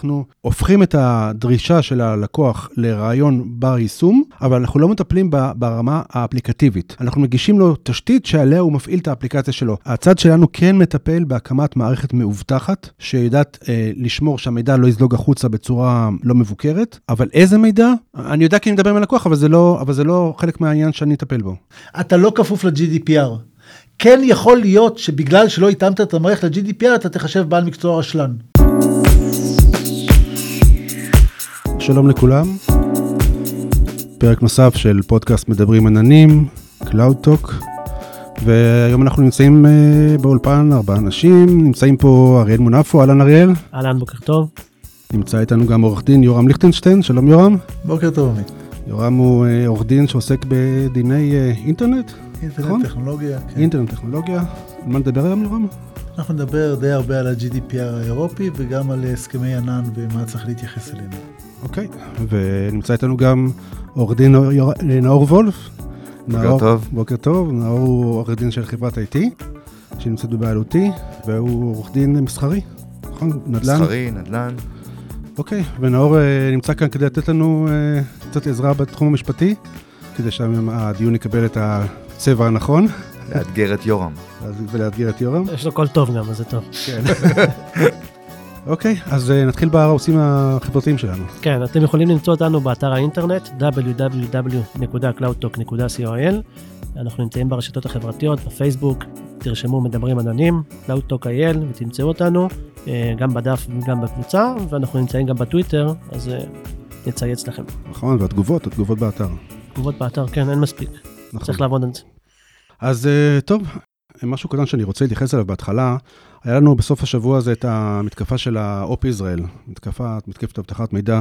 אנחנו הופכים את הדרישה של הלקוח לרעיון בר יישום, אבל אנחנו לא מטפלים ברמה האפליקטיבית. אנחנו מגישים לו תשתית שעליה הוא מפעיל את האפליקציה שלו. הצד שלנו כן מטפל בהקמת מערכת מאובטחת, שיודעת אה, לשמור שהמידע לא יזלוג החוצה בצורה לא מבוקרת, אבל איזה מידע? אני יודע כי אני מדבר עם הלקוח, אבל זה לא, אבל זה לא חלק מהעניין שאני אטפל בו. אתה לא כפוף ל-GDPR. כן יכול להיות שבגלל שלא התאמת את המערכת ל-GDPR אתה תחשב בעל מקצוע רשלן. שלום לכולם, פרק נוסף של פודקאסט מדברים עננים, Cloud Talk, והיום אנחנו נמצאים אה, באולפן, ארבעה אנשים, נמצאים פה אריאל מונפו, אהלן אריאל. אהלן, בוקר טוב. נמצא איתנו גם עורך דין יורם ליכטנשטיין, שלום יורם. בוקר טוב עמית. יורם הוא אה, עורך דין שעוסק בדיני אה, אינטרנט. אינטרנט נכון? טכנולוגיה. כן. אינטרנט טכנולוגיה. על מה נדבר היום יורם? אנחנו נדבר די הרבה על ה-GDPR האירופי וגם על הסכמי ענן ומה צריך להתייחס אלינו. אוקיי, ונמצא איתנו גם עורך דין נאור וולף. בוקר נאור, טוב. בוקר טוב, נאור הוא עורך דין של חברת IT, שנמצאת בבעלותי, והוא עורך דין מסחרי, נכון? נדל"ן. מסחרי, נדל"ן. אוקיי, ונאור אה, נמצא כאן כדי לתת לנו אה, קצת עזרה בתחום המשפטי, כדי שהדיון יקבל את הצבע הנכון. לאתגר את יורם. ולאתגר את יורם. יש לו קול טוב גם, אז זה טוב. כן. אוקיי, אז אה, נתחיל בערוצים החברתיים שלנו. כן, אתם יכולים למצוא אותנו באתר האינטרנט www.cloudtalk.coil. אנחנו נמצאים ברשתות החברתיות, בפייסבוק, תרשמו מדברים עננים, cloudtalk.il ותמצאו אותנו, אה, גם בדף וגם בקבוצה, ואנחנו נמצאים גם בטוויטר, אז אה, נצייץ לכם. נכון, והתגובות, התגובות באתר. תגובות באתר, כן, אין מספיק. נכון. צריך לעבוד על זה. אז טוב, משהו קטן שאני רוצה להתייחס אליו בהתחלה, היה לנו בסוף השבוע הזה את המתקפה של ה OpIsrael, מתקפה, מתקפת אבטחת מידע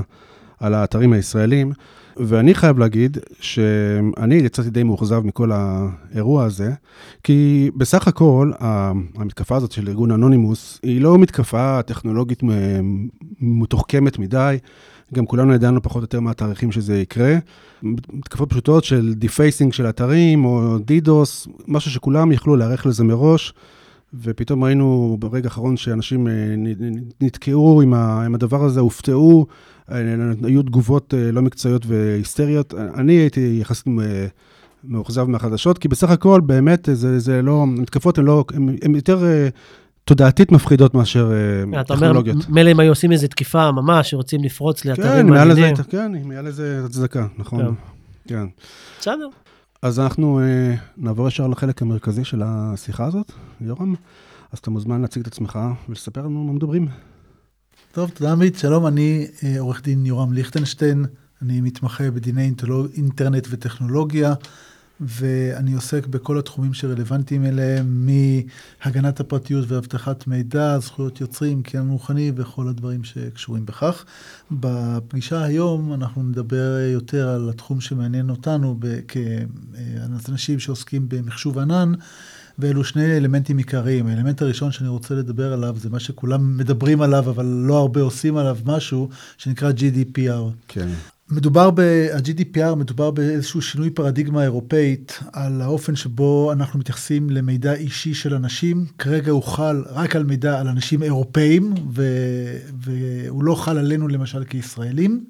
על האתרים הישראלים, ואני חייב להגיד שאני יצאתי די מאוכזב מכל האירוע הזה, כי בסך הכל המתקפה הזאת של ארגון אנונימוס היא לא מתקפה טכנולוגית מתוחכמת מדי. גם כולנו ידענו פחות או יותר מה התאריכים שזה יקרה. מתקפות פשוטות של defacing של אתרים או DDoS, משהו שכולם יכלו להיערך לזה מראש. ופתאום ראינו ברגע האחרון שאנשים אה, נתקעו עם, ה, עם הדבר הזה, הופתעו, אה, היו תגובות אה, לא מקצועיות והיסטריות. אני הייתי יחסית מאוכזב מהחדשות, כי בסך הכל באמת זה, זה לא, המתקפות הן לא, הן יותר תודעתית מפחידות מאשר טכנולוגיות. אתה אומר, מילא אם היו עושים איזו תקיפה ממש, שרוצים לפרוץ לאתרים כן, מעניינים. כן, אם היה לזה הצדקה, נכון. כן. כן. בסדר. אז אנחנו אה, נעבור ישר לחלק המרכזי של השיחה הזאת, יורם. אז אתה מוזמן להציג את עצמך ולספר לנו מה מדברים. טוב, תודה עמית. שלום, אני אה, עורך דין יורם ליכטנשטיין, אני מתמחה בדיני אינטרנט וטכנולוגיה. ואני עוסק בכל התחומים שרלוונטיים אליהם, מהגנת הפרטיות ואבטחת מידע, זכויות יוצרים, קניין רוחני וכל הדברים שקשורים בכך. בפגישה היום אנחנו נדבר יותר על התחום שמעניין אותנו כאנשים שעוסקים במחשוב ענן. ואלו שני אלמנטים עיקריים. האלמנט הראשון שאני רוצה לדבר עליו זה מה שכולם מדברים עליו, אבל לא הרבה עושים עליו משהו, שנקרא GDPR. כן. מדובר ב-GDPR, מדובר באיזשהו שינוי פרדיגמה אירופאית על האופן שבו אנחנו מתייחסים למידע אישי של אנשים. כרגע הוא חל רק על מידע על אנשים אירופאים, והוא לא חל עלינו למשל כישראלים.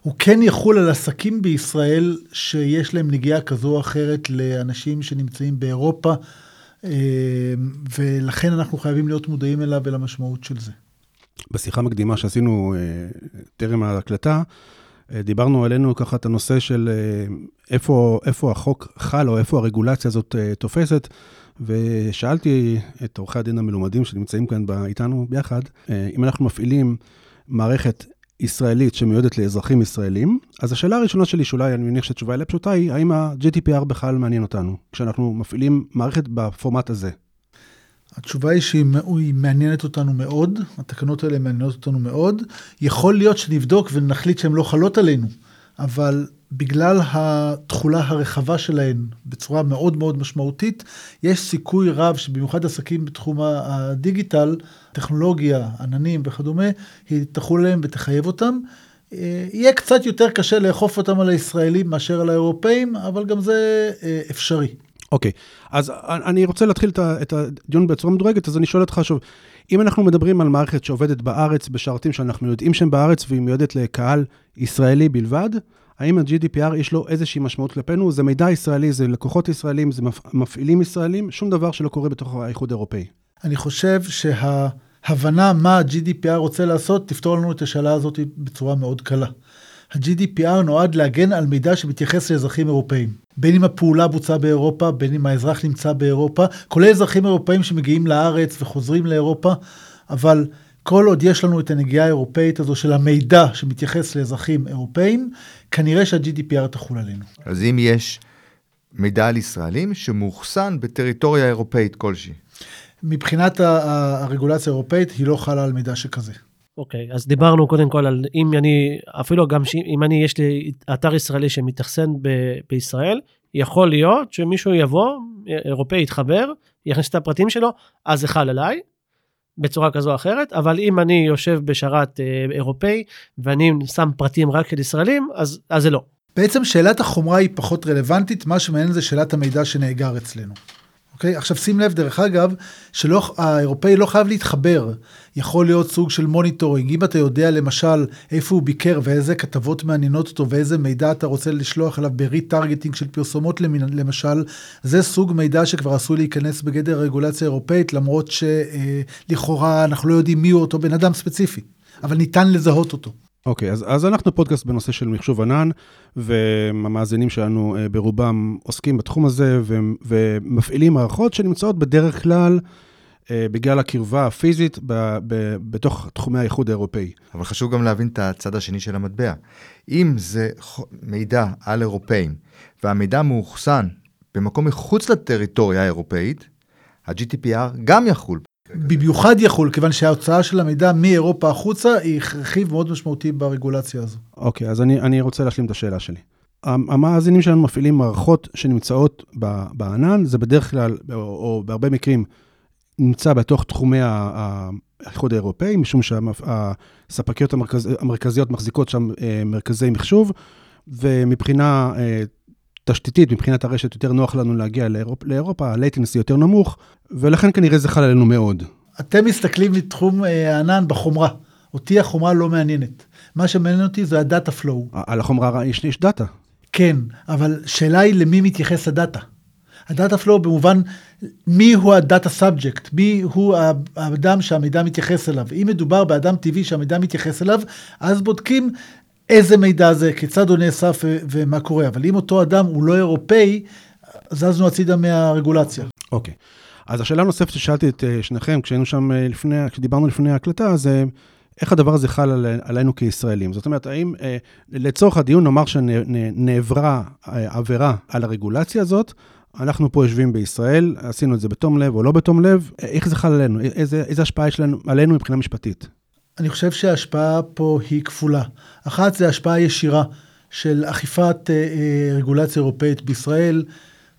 הוא כן יחול על עסקים בישראל שיש להם נגיעה כזו או אחרת לאנשים שנמצאים באירופה, אה, ולכן אנחנו חייבים להיות מודעים אליו ולמשמעות של זה. בשיחה מקדימה שעשינו אה, טרם ההקלטה, דיברנו עלינו ככה את הנושא של אה, איפה, איפה החוק חל או איפה הרגולציה הזאת אה, תופסת, ושאלתי את עורכי הדין המלומדים שנמצאים כאן איתנו ביחד, אם אנחנו מפעילים מערכת ישראלית שמיועדת לאזרחים ישראלים, אז השאלה הראשונה שלי, שאולי אני מניח שהתשובה אליה פשוטה, היא האם ה-GDPR בכלל מעניין אותנו, כשאנחנו מפעילים מערכת בפורמט הזה? התשובה היא שהיא מעניינת אותנו מאוד, התקנות האלה מעניינות אותנו מאוד. יכול להיות שנבדוק ונחליט שהן לא חלות עלינו, אבל בגלל התכולה הרחבה שלהן בצורה מאוד מאוד משמעותית, יש סיכוי רב שבמיוחד עסקים בתחום הדיגיטל, טכנולוגיה, עננים וכדומה, היא תחול עליהם ותחייב אותם. אה, יהיה קצת יותר קשה לאכוף אותם על הישראלים מאשר על האירופאים, אבל גם זה אה, אפשרי. אוקיי, אז אני רוצה להתחיל את הדיון בצורה מדורגת, אז אני שואל אותך שוב, אם אנחנו מדברים על מערכת שעובדת בארץ, בשרתים שאנחנו יודעים שהם בארץ והיא מיועדת לקהל ישראלי בלבד, האם ה-GDPR יש לו איזושהי משמעות כלפינו? זה מידע ישראלי, זה לקוחות ישראלים, זה מפעילים ישראלים, שום דבר שלא קורה בתוך האיחוד האירופאי. אני חושב שההבנה מה ה-GDPR רוצה לעשות, תפתור לנו את השאלה הזאת בצורה מאוד קלה. ה-GDPR נועד להגן על מידע שמתייחס לאזרחים אירופאים. בין אם הפעולה בוצעה באירופה, בין אם האזרח נמצא באירופה, כולל אזרחים אירופאים שמגיעים לארץ וחוזרים לאירופה, אבל כל עוד יש לנו את הנגיעה האירופאית הזו של המידע שמתייחס לאזרחים אירופאים, כנראה שה-GDPR תחול עלינו. אז אם יש מידע על ישראלים שמאוחסן בטריטוריה אירופאית כלשהי. מבחינת הרגולציה האירופאית, היא לא חלה על מידע שכזה. אוקיי, okay, אז דיברנו קודם כל על אם אני, אפילו גם אם אני, יש לי אתר ישראלי שמתאכסן ב- בישראל, יכול להיות שמישהו יבוא, אירופאי יתחבר, יכניס את הפרטים שלו, אז זה חל עליי, בצורה כזו או אחרת, אבל אם אני יושב בשרת אה, אירופאי ואני שם פרטים רק של ישראלים, אז, אז זה לא. בעצם שאלת החומרה היא פחות רלוונטית, מה שמעניין זה שאלת המידע שנאגר אצלנו. אוקיי? עכשיו שים לב, דרך אגב, שהאירופאי לא חייב להתחבר. יכול להיות סוג של monitoring. אם אתה יודע למשל איפה הוא ביקר ואיזה כתבות מעניינות אותו ואיזה מידע אתה רוצה לשלוח אליו ב retargeting של פרסומות למשל, זה סוג מידע שכבר עשוי להיכנס בגדר רגולציה אירופאית, למרות שלכאורה אנחנו לא יודעים הוא אותו בן אדם ספציפי, אבל ניתן לזהות אותו. אוקיי, okay, אז, אז אנחנו פודקאסט בנושא של מחשוב ענן, והמאזינים שלנו uh, ברובם עוסקים בתחום הזה ו, ומפעילים מערכות שנמצאות בדרך כלל uh, בגלל הקרבה הפיזית ב, ב, בתוך תחומי האיחוד האירופאי. אבל חשוב גם להבין את הצד השני של המטבע. אם זה מידע על אירופאים, והמידע מאוחסן במקום מחוץ לטריטוריה האירופאית, ה-GDPR גם יחול. במיוחד יחול, כיוון שההוצאה של המידע מאירופה החוצה היא רכיב מאוד משמעותי ברגולציה הזו. אוקיי, אז אני, אני רוצה להשלים את השאלה שלי. המאזינים שלנו מפעילים מערכות שנמצאות בענן, זה בדרך כלל, או, או בהרבה מקרים, נמצא בתוך תחומי האיחוד האירופאי, משום שהספקיות המרכז, המרכזיות מחזיקות שם אה, מרכזי מחשוב, ומבחינה אה, תשתיתית, מבחינת הרשת, יותר נוח לנו להגיע לאירופ, לאירופה, ה-latency יותר נמוך, ולכן כנראה זה חל עלינו מאוד. אתם מסתכלים לתחום אה, הענן בחומרה. אותי החומרה לא מעניינת. מה שמעניין אותי זה ה data flow. על החומרה יש, יש data. כן, אבל שאלה היא למי מתייחס ה data. ה data flow במובן מי הוא ה data subject, מי הוא האדם שהמידע מתייחס אליו. אם מדובר באדם טבעי שהמידע מתייחס אליו, אז בודקים איזה מידע זה, כיצד הוא נאסף ומה קורה. אבל אם אותו אדם הוא לא אירופאי, זזנו הצידה מהרגולציה. אוקיי. Okay. אז השאלה הנוספת ששאלתי את אה, שניכם, כשהיינו שם אה, לפני, כשדיברנו לפני ההקלטה, זה איך הדבר הזה חל על, עלינו כישראלים. זאת אומרת, האם אה, לצורך הדיון נאמר שנעברה עבירה על הרגולציה הזאת, אנחנו פה יושבים בישראל, עשינו את זה בתום לב או לא בתום לב, איך זה חל עלינו? איזה, איזה השפעה יש לנו, עלינו מבחינה משפטית? אני חושב שההשפעה פה היא כפולה. אחת זה השפעה ישירה של אכיפת אה, אה, רגולציה אירופאית בישראל.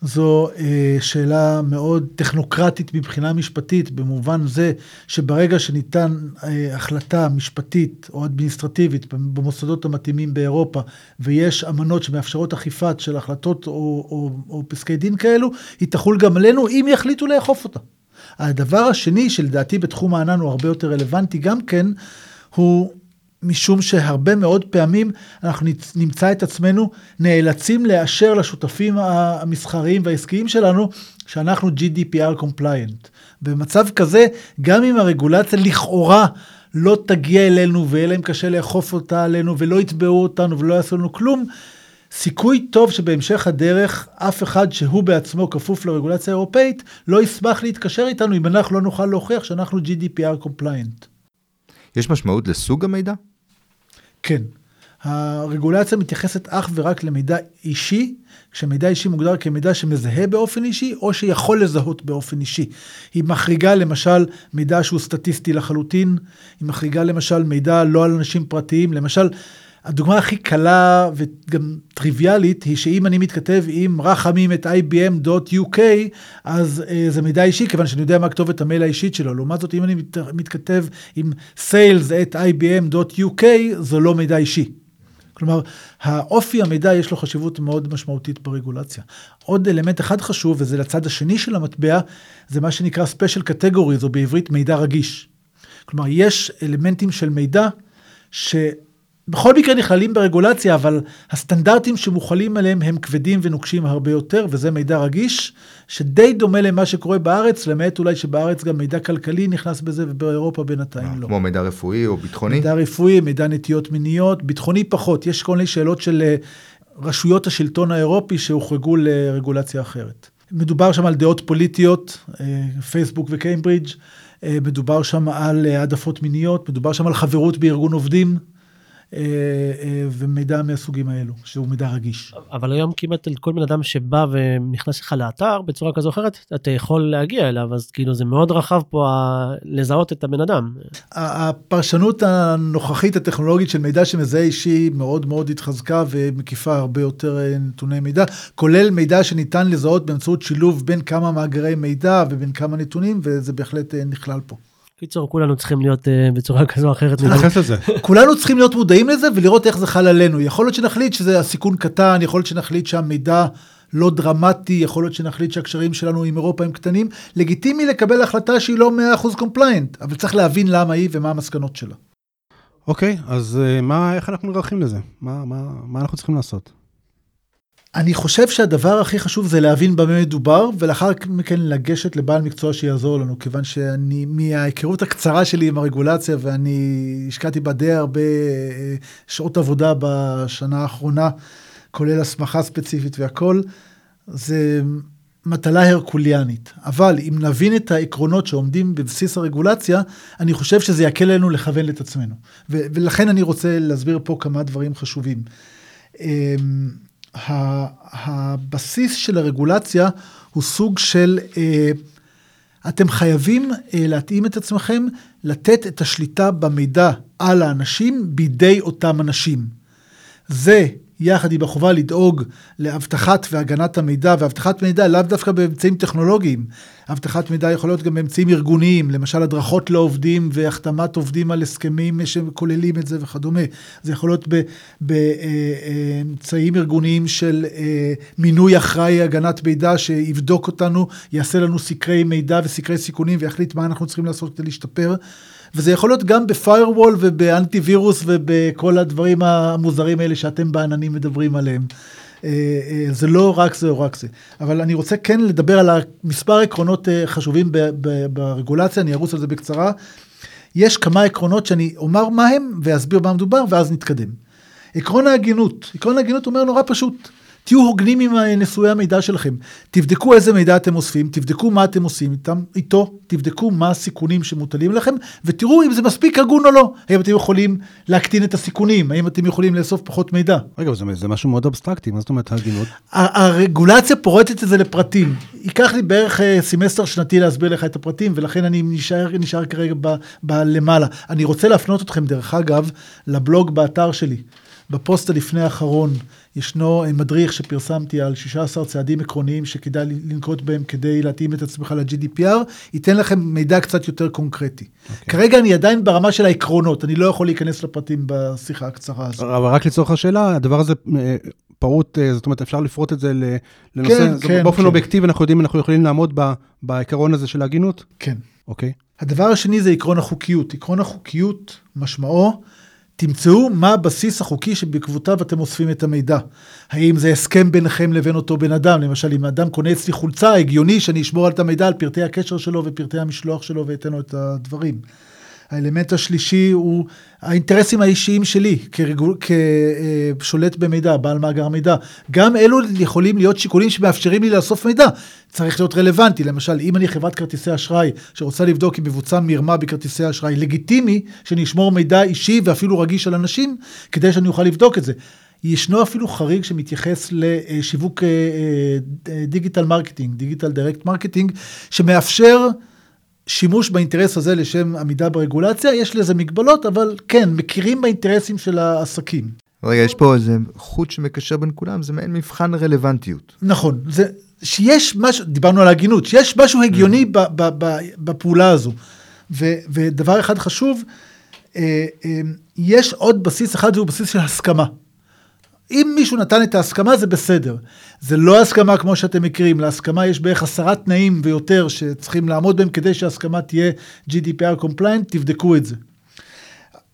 זו אה, שאלה מאוד טכנוקרטית מבחינה משפטית, במובן זה שברגע שניתן אה, החלטה משפטית או אדמיניסטרטיבית במוסדות המתאימים באירופה, ויש אמנות שמאפשרות אכיפת של החלטות או, או, או פסקי דין כאלו, היא תחול גם עלינו אם יחליטו לאכוף אותה. הדבר השני שלדעתי בתחום הענן הוא הרבה יותר רלוונטי גם כן, הוא משום שהרבה מאוד פעמים אנחנו נמצא את עצמנו נאלצים לאשר לשותפים המסחריים והעסקיים שלנו שאנחנו GDPR compliant. במצב כזה, גם אם הרגולציה לכאורה לא תגיע אלינו ויהיה להם קשה לאכוף אותה עלינו ולא יתבעו אותנו ולא יעשו לנו כלום, סיכוי טוב שבהמשך הדרך אף אחד שהוא בעצמו כפוף לרגולציה האירופאית לא ישמח להתקשר איתנו אם אנחנו לא נוכל להוכיח שאנחנו GDPR compliant. יש משמעות לסוג המידע? כן. הרגולציה מתייחסת אך ורק למידע אישי, כשמידע אישי מוגדר כמידע שמזהה באופן אישי, או שיכול לזהות באופן אישי. היא מחריגה למשל מידע שהוא סטטיסטי לחלוטין, היא מחריגה למשל מידע לא על אנשים פרטיים, למשל הדוגמה הכי קלה וגם טריוויאלית היא שאם אני מתכתב עם רחמים את ibm.uk אז uh, זה מידע אישי כיוון שאני יודע מה כתובת המייל האישית שלו. לעומת זאת אם אני מת, מתכתב עם sales את ibm.uk זה לא מידע אישי. כלומר, האופי המידע יש לו חשיבות מאוד משמעותית ברגולציה. עוד אלמנט אחד חשוב, וזה לצד השני של המטבע, זה מה שנקרא special categories, או בעברית מידע רגיש. כלומר, יש אלמנטים של מידע ש... בכל מקרה נכללים ברגולציה, אבל הסטנדרטים שמוחלים עליהם הם כבדים ונוקשים הרבה יותר, וזה מידע רגיש, שדי דומה למה שקורה בארץ, למעט אולי שבארץ גם מידע כלכלי נכנס בזה, ובאירופה בינתיים לא. כמו מידע רפואי או ביטחוני? מידע רפואי, מידע נטיות מיניות, ביטחוני פחות. יש כל מיני שאלות של אה, רשויות השלטון האירופי שהוחרגו לרגולציה אחרת. מדובר שם על דעות פוליטיות, אה, פייסבוק וקיימברידג', אה, מדובר שם על העדפות מיניות, מדובר שם על חברות בארגון עובדים, ומידע מהסוגים האלו, שהוא מידע רגיש. אבל היום כמעט כל בן אדם שבא ונכנס לך לאתר בצורה כזו או אחרת, אתה יכול להגיע אליו, אז כאילו זה מאוד רחב פה לזהות את הבן אדם. הפרשנות הנוכחית הטכנולוגית של מידע שמזהה אישי מאוד מאוד התחזקה ומקיפה הרבה יותר אה, נתוני מידע, כולל מידע שניתן לזהות באמצעות שילוב בין כמה מאגרי מידע ובין כמה נתונים, וזה בהחלט נכלל פה. קיצור, כולנו צריכים להיות uh, בצורה כזו או אחרת. להתייחס לזה. כולנו צריכים להיות מודעים לזה ולראות איך זה חל עלינו. יכול להיות שנחליט שזה הסיכון קטן, יכול להיות שנחליט שהמידע לא דרמטי, יכול להיות שנחליט שהקשרים שלנו עם אירופה הם קטנים. לגיטימי לקבל החלטה שהיא לא 100% compliant, אבל צריך להבין למה היא ומה המסקנות שלה. אוקיי, אז אה, מה, איך אנחנו נערכים לזה? מה, מה, מה אנחנו צריכים לעשות? אני חושב שהדבר הכי חשוב זה להבין במה מדובר, ולאחר מכן לגשת לבעל מקצוע שיעזור לנו, כיוון שאני, מההיכרות הקצרה שלי עם הרגולציה, ואני השקעתי בה די הרבה אה, שעות עבודה בשנה האחרונה, כולל הסמכה ספציפית והכול, זה מטלה הרקוליאנית. אבל אם נבין את העקרונות שעומדים בבסיס הרגולציה, אני חושב שזה יקל עלינו לכוון את עצמנו. ולכן אני רוצה להסביר פה כמה דברים חשובים. הבסיס של הרגולציה הוא סוג של, אה, אתם חייבים אה, להתאים את עצמכם, לתת את השליטה במידע על האנשים בידי אותם אנשים. זה יחד עם החובה לדאוג לאבטחת והגנת המידע, ואבטחת מידע לאו דווקא באמצעים טכנולוגיים. אבטחת מידע יכול להיות גם באמצעים ארגוניים, למשל הדרכות לעובדים והחתמת עובדים על הסכמים שכוללים את זה וכדומה. זה יכול להיות באמצעים ארגוניים של אה, מינוי אחראי הגנת מידע שיבדוק אותנו, יעשה לנו סקרי מידע וסקרי סיכונים ויחליט מה אנחנו צריכים לעשות כדי להשתפר. וזה יכול להיות גם בפיירוול ובאנטי וירוס ובכל הדברים המוזרים האלה שאתם בעננים מדברים עליהם. אה, אה, זה לא רק זה או רק זה. אבל אני רוצה כן לדבר על מספר עקרונות אה, חשובים ברגולציה, אני ארוץ על זה בקצרה. יש כמה עקרונות שאני אומר מה הם ואסביר מה מדובר ואז נתקדם. עקרון ההגינות, עקרון ההגינות אומר נורא פשוט. תהיו הוגנים עם נשואי המידע שלכם. תבדקו איזה מידע אתם אוספים, תבדקו מה אתם עושים איתם, איתו, תבדקו מה הסיכונים שמוטלים לכם, ותראו אם זה מספיק הגון או לא. האם אתם יכולים להקטין את הסיכונים, האם אתם יכולים לאסוף פחות מידע. רגע, זה, זה משהו מאוד אבסטרקטי, מה זאת אומרת הגינות? הרגולציה פורטת את זה לפרטים. ייקח לי בערך אה, סמסטר שנתי להסביר לך את הפרטים, ולכן אני נשאר, נשאר כרגע בלמעלה. אני רוצה להפנות אתכם, דרך אגב, לבלוג באתר שלי. בפוסט הלפני האחרון ישנו מדריך שפרסמתי על 16 צעדים עקרוניים שכדאי לנקוט בהם כדי להתאים את עצמך ל-GDPR, ייתן לכם מידע קצת יותר קונקרטי. Okay. אוקיי. כרגע אני עדיין ברמה של העקרונות, אני לא יכול להיכנס לפרטים בשיחה הקצרה הזאת. אבל רק לצורך השאלה, הדבר הזה אה, פרוט, אה, זאת אומרת, אפשר לפרוט את זה לנושא, כן, זאת, כן, באופן כן. אובייקטיבי אנחנו יודעים, אנחנו יכולים לעמוד בעיקרון הזה של ההגינות? כן. אוקיי. Okay. הדבר השני זה עקרון החוקיות. עקרון החוקיות, משמעו, תמצאו מה הבסיס החוקי שבעקבותיו אתם אוספים את המידע. האם זה הסכם ביניכם לבין אותו בן אדם? למשל, אם אדם קונה אצלי חולצה, הגיוני שאני אשמור על את המידע על פרטי הקשר שלו ופרטי המשלוח שלו ואתן לו את הדברים. האלמנט השלישי הוא האינטרסים האישיים שלי כרגול, כשולט במידע, בעל מאגר מידע. גם אלו יכולים להיות שיקולים שמאפשרים לי לאסוף מידע. צריך להיות רלוונטי. למשל, אם אני חברת כרטיסי אשראי שרוצה לבדוק אם מבוצע מרמה בכרטיסי אשראי, לגיטימי שאני אשמור מידע אישי ואפילו רגיש על אנשים, כדי שאני אוכל לבדוק את זה. ישנו אפילו חריג שמתייחס לשיווק digital marketing, digital direct marketing, שמאפשר שימוש באינטרס הזה לשם עמידה ברגולציה, יש לזה מגבלות, אבל כן, מכירים באינטרסים של העסקים. רגע, יש פה איזה חוט שמקשר בין כולם, זה מעין מבחן רלוונטיות. נכון, זה, שיש משהו, דיברנו על ההגינות, שיש משהו הגיוני ב, ב, ב, בפעולה הזו. ו, ודבר אחד חשוב, אה, אה, יש עוד בסיס אחד, והוא בסיס של הסכמה. אם מישהו נתן את ההסכמה זה בסדר. זה לא הסכמה כמו שאתם מכירים, להסכמה יש בערך עשרה תנאים ויותר שצריכים לעמוד בהם כדי שההסכמה תהיה GDPR compliant, תבדקו את זה.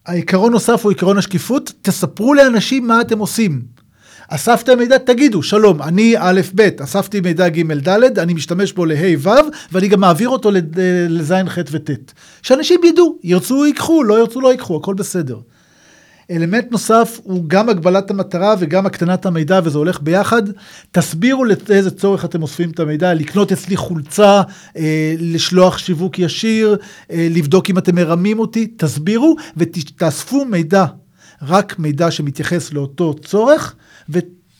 העיקרון נוסף הוא עיקרון השקיפות, תספרו לאנשים מה אתם עושים. אספתם מידע, תגידו, שלום, אני א', ב', אספתי מידע ג', ד', אני משתמש בו לה', ו', ואני גם מעביר אותו לז', ח' וט'. שאנשים ידעו, ירצו ייקחו, לא ירצו לא ייקחו, הכל בסדר. אלמנט נוסף הוא גם הגבלת המטרה וגם הקטנת המידע, וזה הולך ביחד. תסבירו לאיזה צורך אתם אוספים את המידע, לקנות אצלי חולצה, אה, לשלוח שיווק ישיר, אה, לבדוק אם אתם מרמים אותי, תסבירו ותאספו מידע, רק מידע שמתייחס לאותו צורך, ו...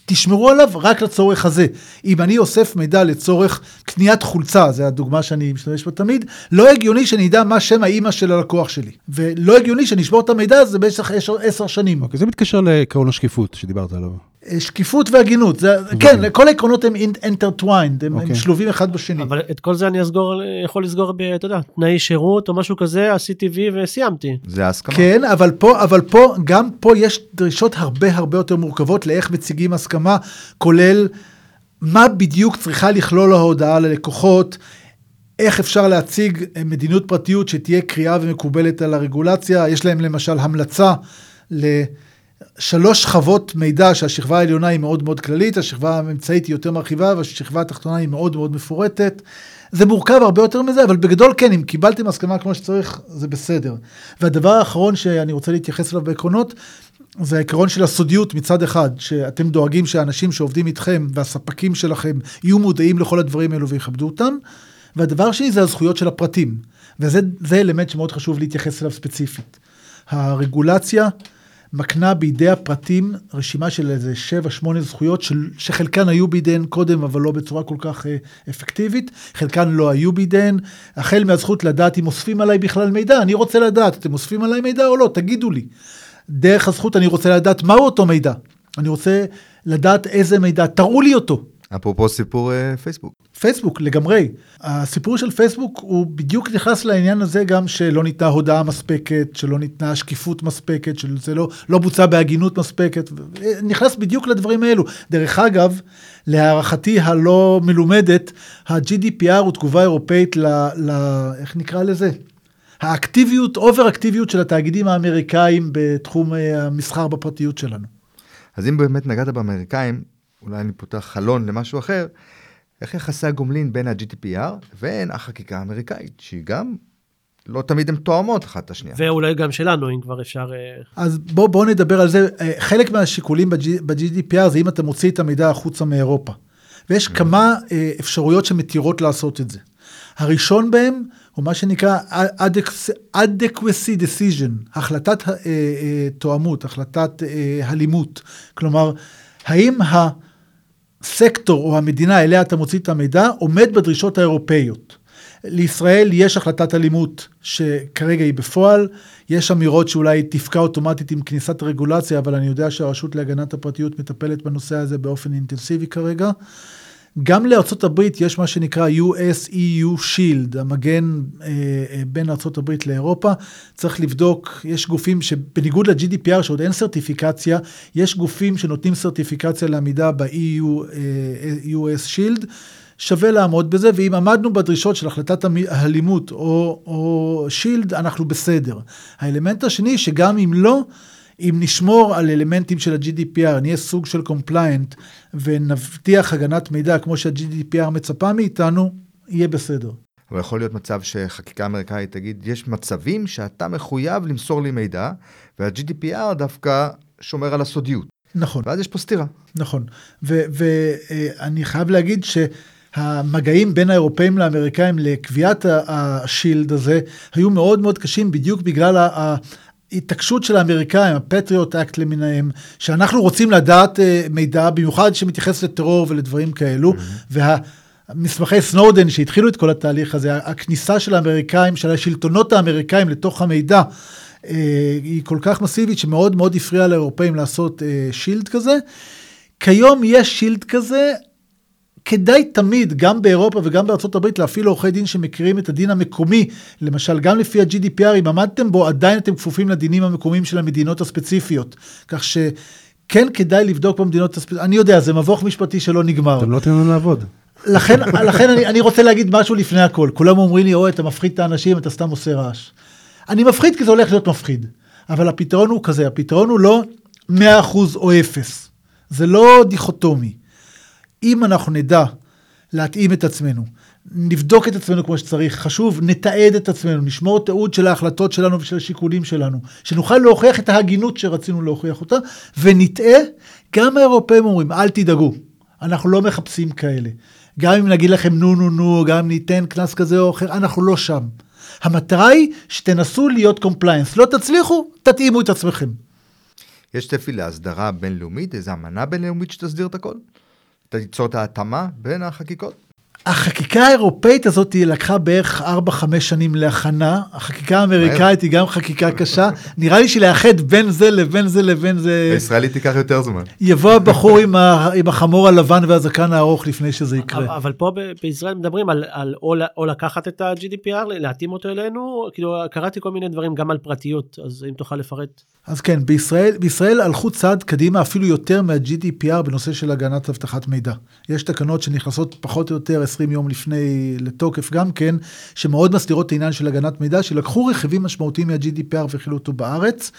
תשמרו עליו רק לצורך הזה. אם אני אוסף מידע לצורך קניית חולצה, זו הדוגמה שאני משתמש בה תמיד, לא הגיוני שאני אדע מה שם האימא של הלקוח שלי. ולא הגיוני שאני אשבור את המידע הזה במשך עשר שנים. אוקיי, זה מתקשר לעקרון השקיפות שדיברת עליו. שקיפות והגינות, זה, כן, כל העקרונות הם intertwined, הם, okay. הם אוקיי. שלובים אחד בשני. אבל את כל זה אני אסגור, יכול לסגור ב, אתה יודע, תנאי שירות או משהו כזה, עשיתי וי וסיימתי. זה ההסכמה. כן, אבל פה, אבל פה, גם פה יש דרישות הרבה הרבה יותר מורכבות לאיך מציגים הסכמה, כולל מה בדיוק צריכה לכלול ההודעה ללקוחות, איך אפשר להציג מדיניות פרטיות שתהיה קריאה ומקובלת על הרגולציה, יש להם למשל המלצה ל... שלוש שכבות מידע שהשכבה העליונה היא מאוד מאוד כללית, השכבה האמצעית היא יותר מרחיבה והשכבה התחתונה היא מאוד מאוד מפורטת. זה מורכב הרבה יותר מזה, אבל בגדול כן, אם קיבלתם הסכמה כמו שצריך, זה בסדר. והדבר האחרון שאני רוצה להתייחס אליו בעקרונות, זה העקרון של הסודיות מצד אחד, שאתם דואגים שהאנשים שעובדים איתכם והספקים שלכם יהיו מודעים לכל הדברים האלו ויכבדו אותם. והדבר שני זה הזכויות של הפרטים, וזה אלמנט שמאוד חשוב להתייחס אליו ספציפית. הרגולציה מקנה בידי הפרטים רשימה של איזה 7-8 זכויות של, שחלקן היו בידיהן קודם, אבל לא בצורה כל כך אה, אפקטיבית, חלקן לא היו בידיהן, החל מהזכות לדעת אם אוספים עליי בכלל מידע, אני רוצה לדעת, אתם אוספים עליי מידע או לא, תגידו לי. דרך הזכות אני רוצה לדעת מהו אותו מידע, אני רוצה לדעת איזה מידע, תראו לי אותו. אפרופו סיפור uh, פייסבוק. פייסבוק, לגמרי. הסיפור של פייסבוק הוא בדיוק נכנס לעניין הזה גם שלא ניתנה הודעה מספקת, שלא ניתנה שקיפות מספקת, שזה לא, לא בוצע בהגינות מספקת, נכנס בדיוק לדברים האלו. דרך אגב, להערכתי הלא מלומדת, ה-GDPR הוא תגובה אירופאית ל... ל איך נקרא לזה? האקטיביות, אובר אקטיביות של התאגידים האמריקאים בתחום אה, המסחר בפרטיות שלנו. אז אם באמת נגעת באמריקאים, אולי אני פותח חלון למשהו אחר, איך יחסי הגומלין בין ה-GDPR ובין החקיקה האמריקאית, שהיא גם לא תמיד הן תואמות אחת את השנייה. ואולי גם שלנו, אם כבר אפשר... אה, אז בואו בוא נדבר על זה. אה, חלק מהשיקולים ב-GDPR זה אם אתה מוציא את המידע החוצה מאירופה. ויש mm. כמה אה, אפשרויות שמתירות לעשות את זה. הראשון בהם הוא מה שנקרא adequacy decision, החלטת תואמות, החלטת הלימות. כלומר, האם ה... הסקטור או המדינה אליה אתה מוציא את המידע עומד בדרישות האירופאיות. לישראל יש החלטת אלימות שכרגע היא בפועל, יש אמירות שאולי תפקע אוטומטית עם כניסת הרגולציה, אבל אני יודע שהרשות להגנת הפרטיות מטפלת בנושא הזה באופן אינטנסיבי כרגע. גם לארצות הברית יש מה שנקרא US-EU Shield, המגן אה, אה, בין ארצות הברית לאירופה. צריך לבדוק, יש גופים שבניגוד ל-GDPR שעוד אין סרטיפיקציה, יש גופים שנותנים סרטיפיקציה לעמידה ב-EU, אה, Shield. שווה לעמוד בזה, ואם עמדנו בדרישות של החלטת הלימות או, או Shield, אנחנו בסדר. האלמנט השני, שגם אם לא, אם נשמור על אלמנטים של ה-GDPR, נהיה סוג של compliant ונבטיח הגנת מידע כמו שה-GDPR מצפה מאיתנו, יהיה בסדר. אבל יכול להיות מצב שחקיקה אמריקאית תגיד, יש מצבים שאתה מחויב למסור לי מידע, וה-GDPR דווקא שומר על הסודיות. נכון. ואז יש פה סתירה. נכון. ואני חייב להגיד ש... המגעים בין האירופאים לאמריקאים לקביעת השילד הזה היו מאוד מאוד קשים בדיוק בגלל התעקשות של האמריקאים, הפטריוט אקט למיניהם, שאנחנו רוצים לדעת uh, מידע, במיוחד שמתייחס לטרור ולדברים כאלו, mm-hmm. והמסמכי סנודן שהתחילו את כל התהליך הזה, הכניסה של האמריקאים, של השלטונות האמריקאים לתוך המידע, uh, היא כל כך מסיבית שמאוד מאוד הפריעה לאירופאים לעשות שילד כזה. כיום יש שילד כזה, כדאי תמיד, גם באירופה וגם בארצות הברית, להפעיל עורכי דין שמכירים את הדין המקומי. למשל, גם לפי ה-GDPR, אם עמדתם בו, עדיין אתם כפופים לדינים המקומיים של המדינות הספציפיות. כך ש... כן כדאי לבדוק במדינות הספציפיות. אני יודע, זה מבוך משפטי שלא נגמר. אתם לא לנו לעבוד. לכן, לכן אני, אני רוצה להגיד משהו לפני הכל. כולם אומרים לי, אוי, אתה מפחיד את האנשים, אתה סתם עושה רעש. אני מפחיד כי זה הולך להיות מפחיד. אבל הפתרון הוא כזה, הפתרון הוא לא 100% או 0. זה לא דיכוטומי. אם אנחנו נדע להתאים את עצמנו, נבדוק את עצמנו כמו שצריך, חשוב, נתעד את עצמנו, נשמור תיעוד של ההחלטות שלנו ושל השיקולים שלנו, שנוכל להוכיח את ההגינות שרצינו להוכיח אותה, ונטעה, גם האירופאים אומרים, אל תדאגו, אנחנו לא מחפשים כאלה. גם אם נגיד לכם נו נו נו, גם ניתן קנס כזה או אחר, אנחנו לא שם. המטרה היא שתנסו להיות compliance, לא תצליחו, תתאימו את עצמכם. יש צפי להסדרה בינלאומית, איזו אמנה בינלאומית שתסדיר את הכל? תיצור את ההתאמה בין החקיקות? החקיקה האירופאית הזאת היא לקחה בערך 4-5 שנים להכנה, החקיקה האמריקאית היא גם חקיקה קשה, נראה לי שלאחד בין זה לבין זה לבין זה... הישראלית תיקח יותר זמן. יבוא הבחור עם, ה... עם החמור הלבן והזקן הארוך לפני שזה יקרה. אבל פה בישראל מדברים על, על או, או לקחת את ה-GDPR, להתאים אותו אלינו, כאילו קראתי כל מיני דברים גם על פרטיות, אז אם תוכל לפרט. אז כן, בישראל, בישראל הלכו צעד קדימה אפילו יותר מה-GDPR בנושא של הגנת אבטחת מידע. יש תקנות שנכנסות פחות או יותר 20 יום לפני לתוקף גם כן, שמאוד מסדירות את העניין של הגנת מידע, שלקחו רכיבים משמעותיים מה-GDPR והחילו אותו בארץ.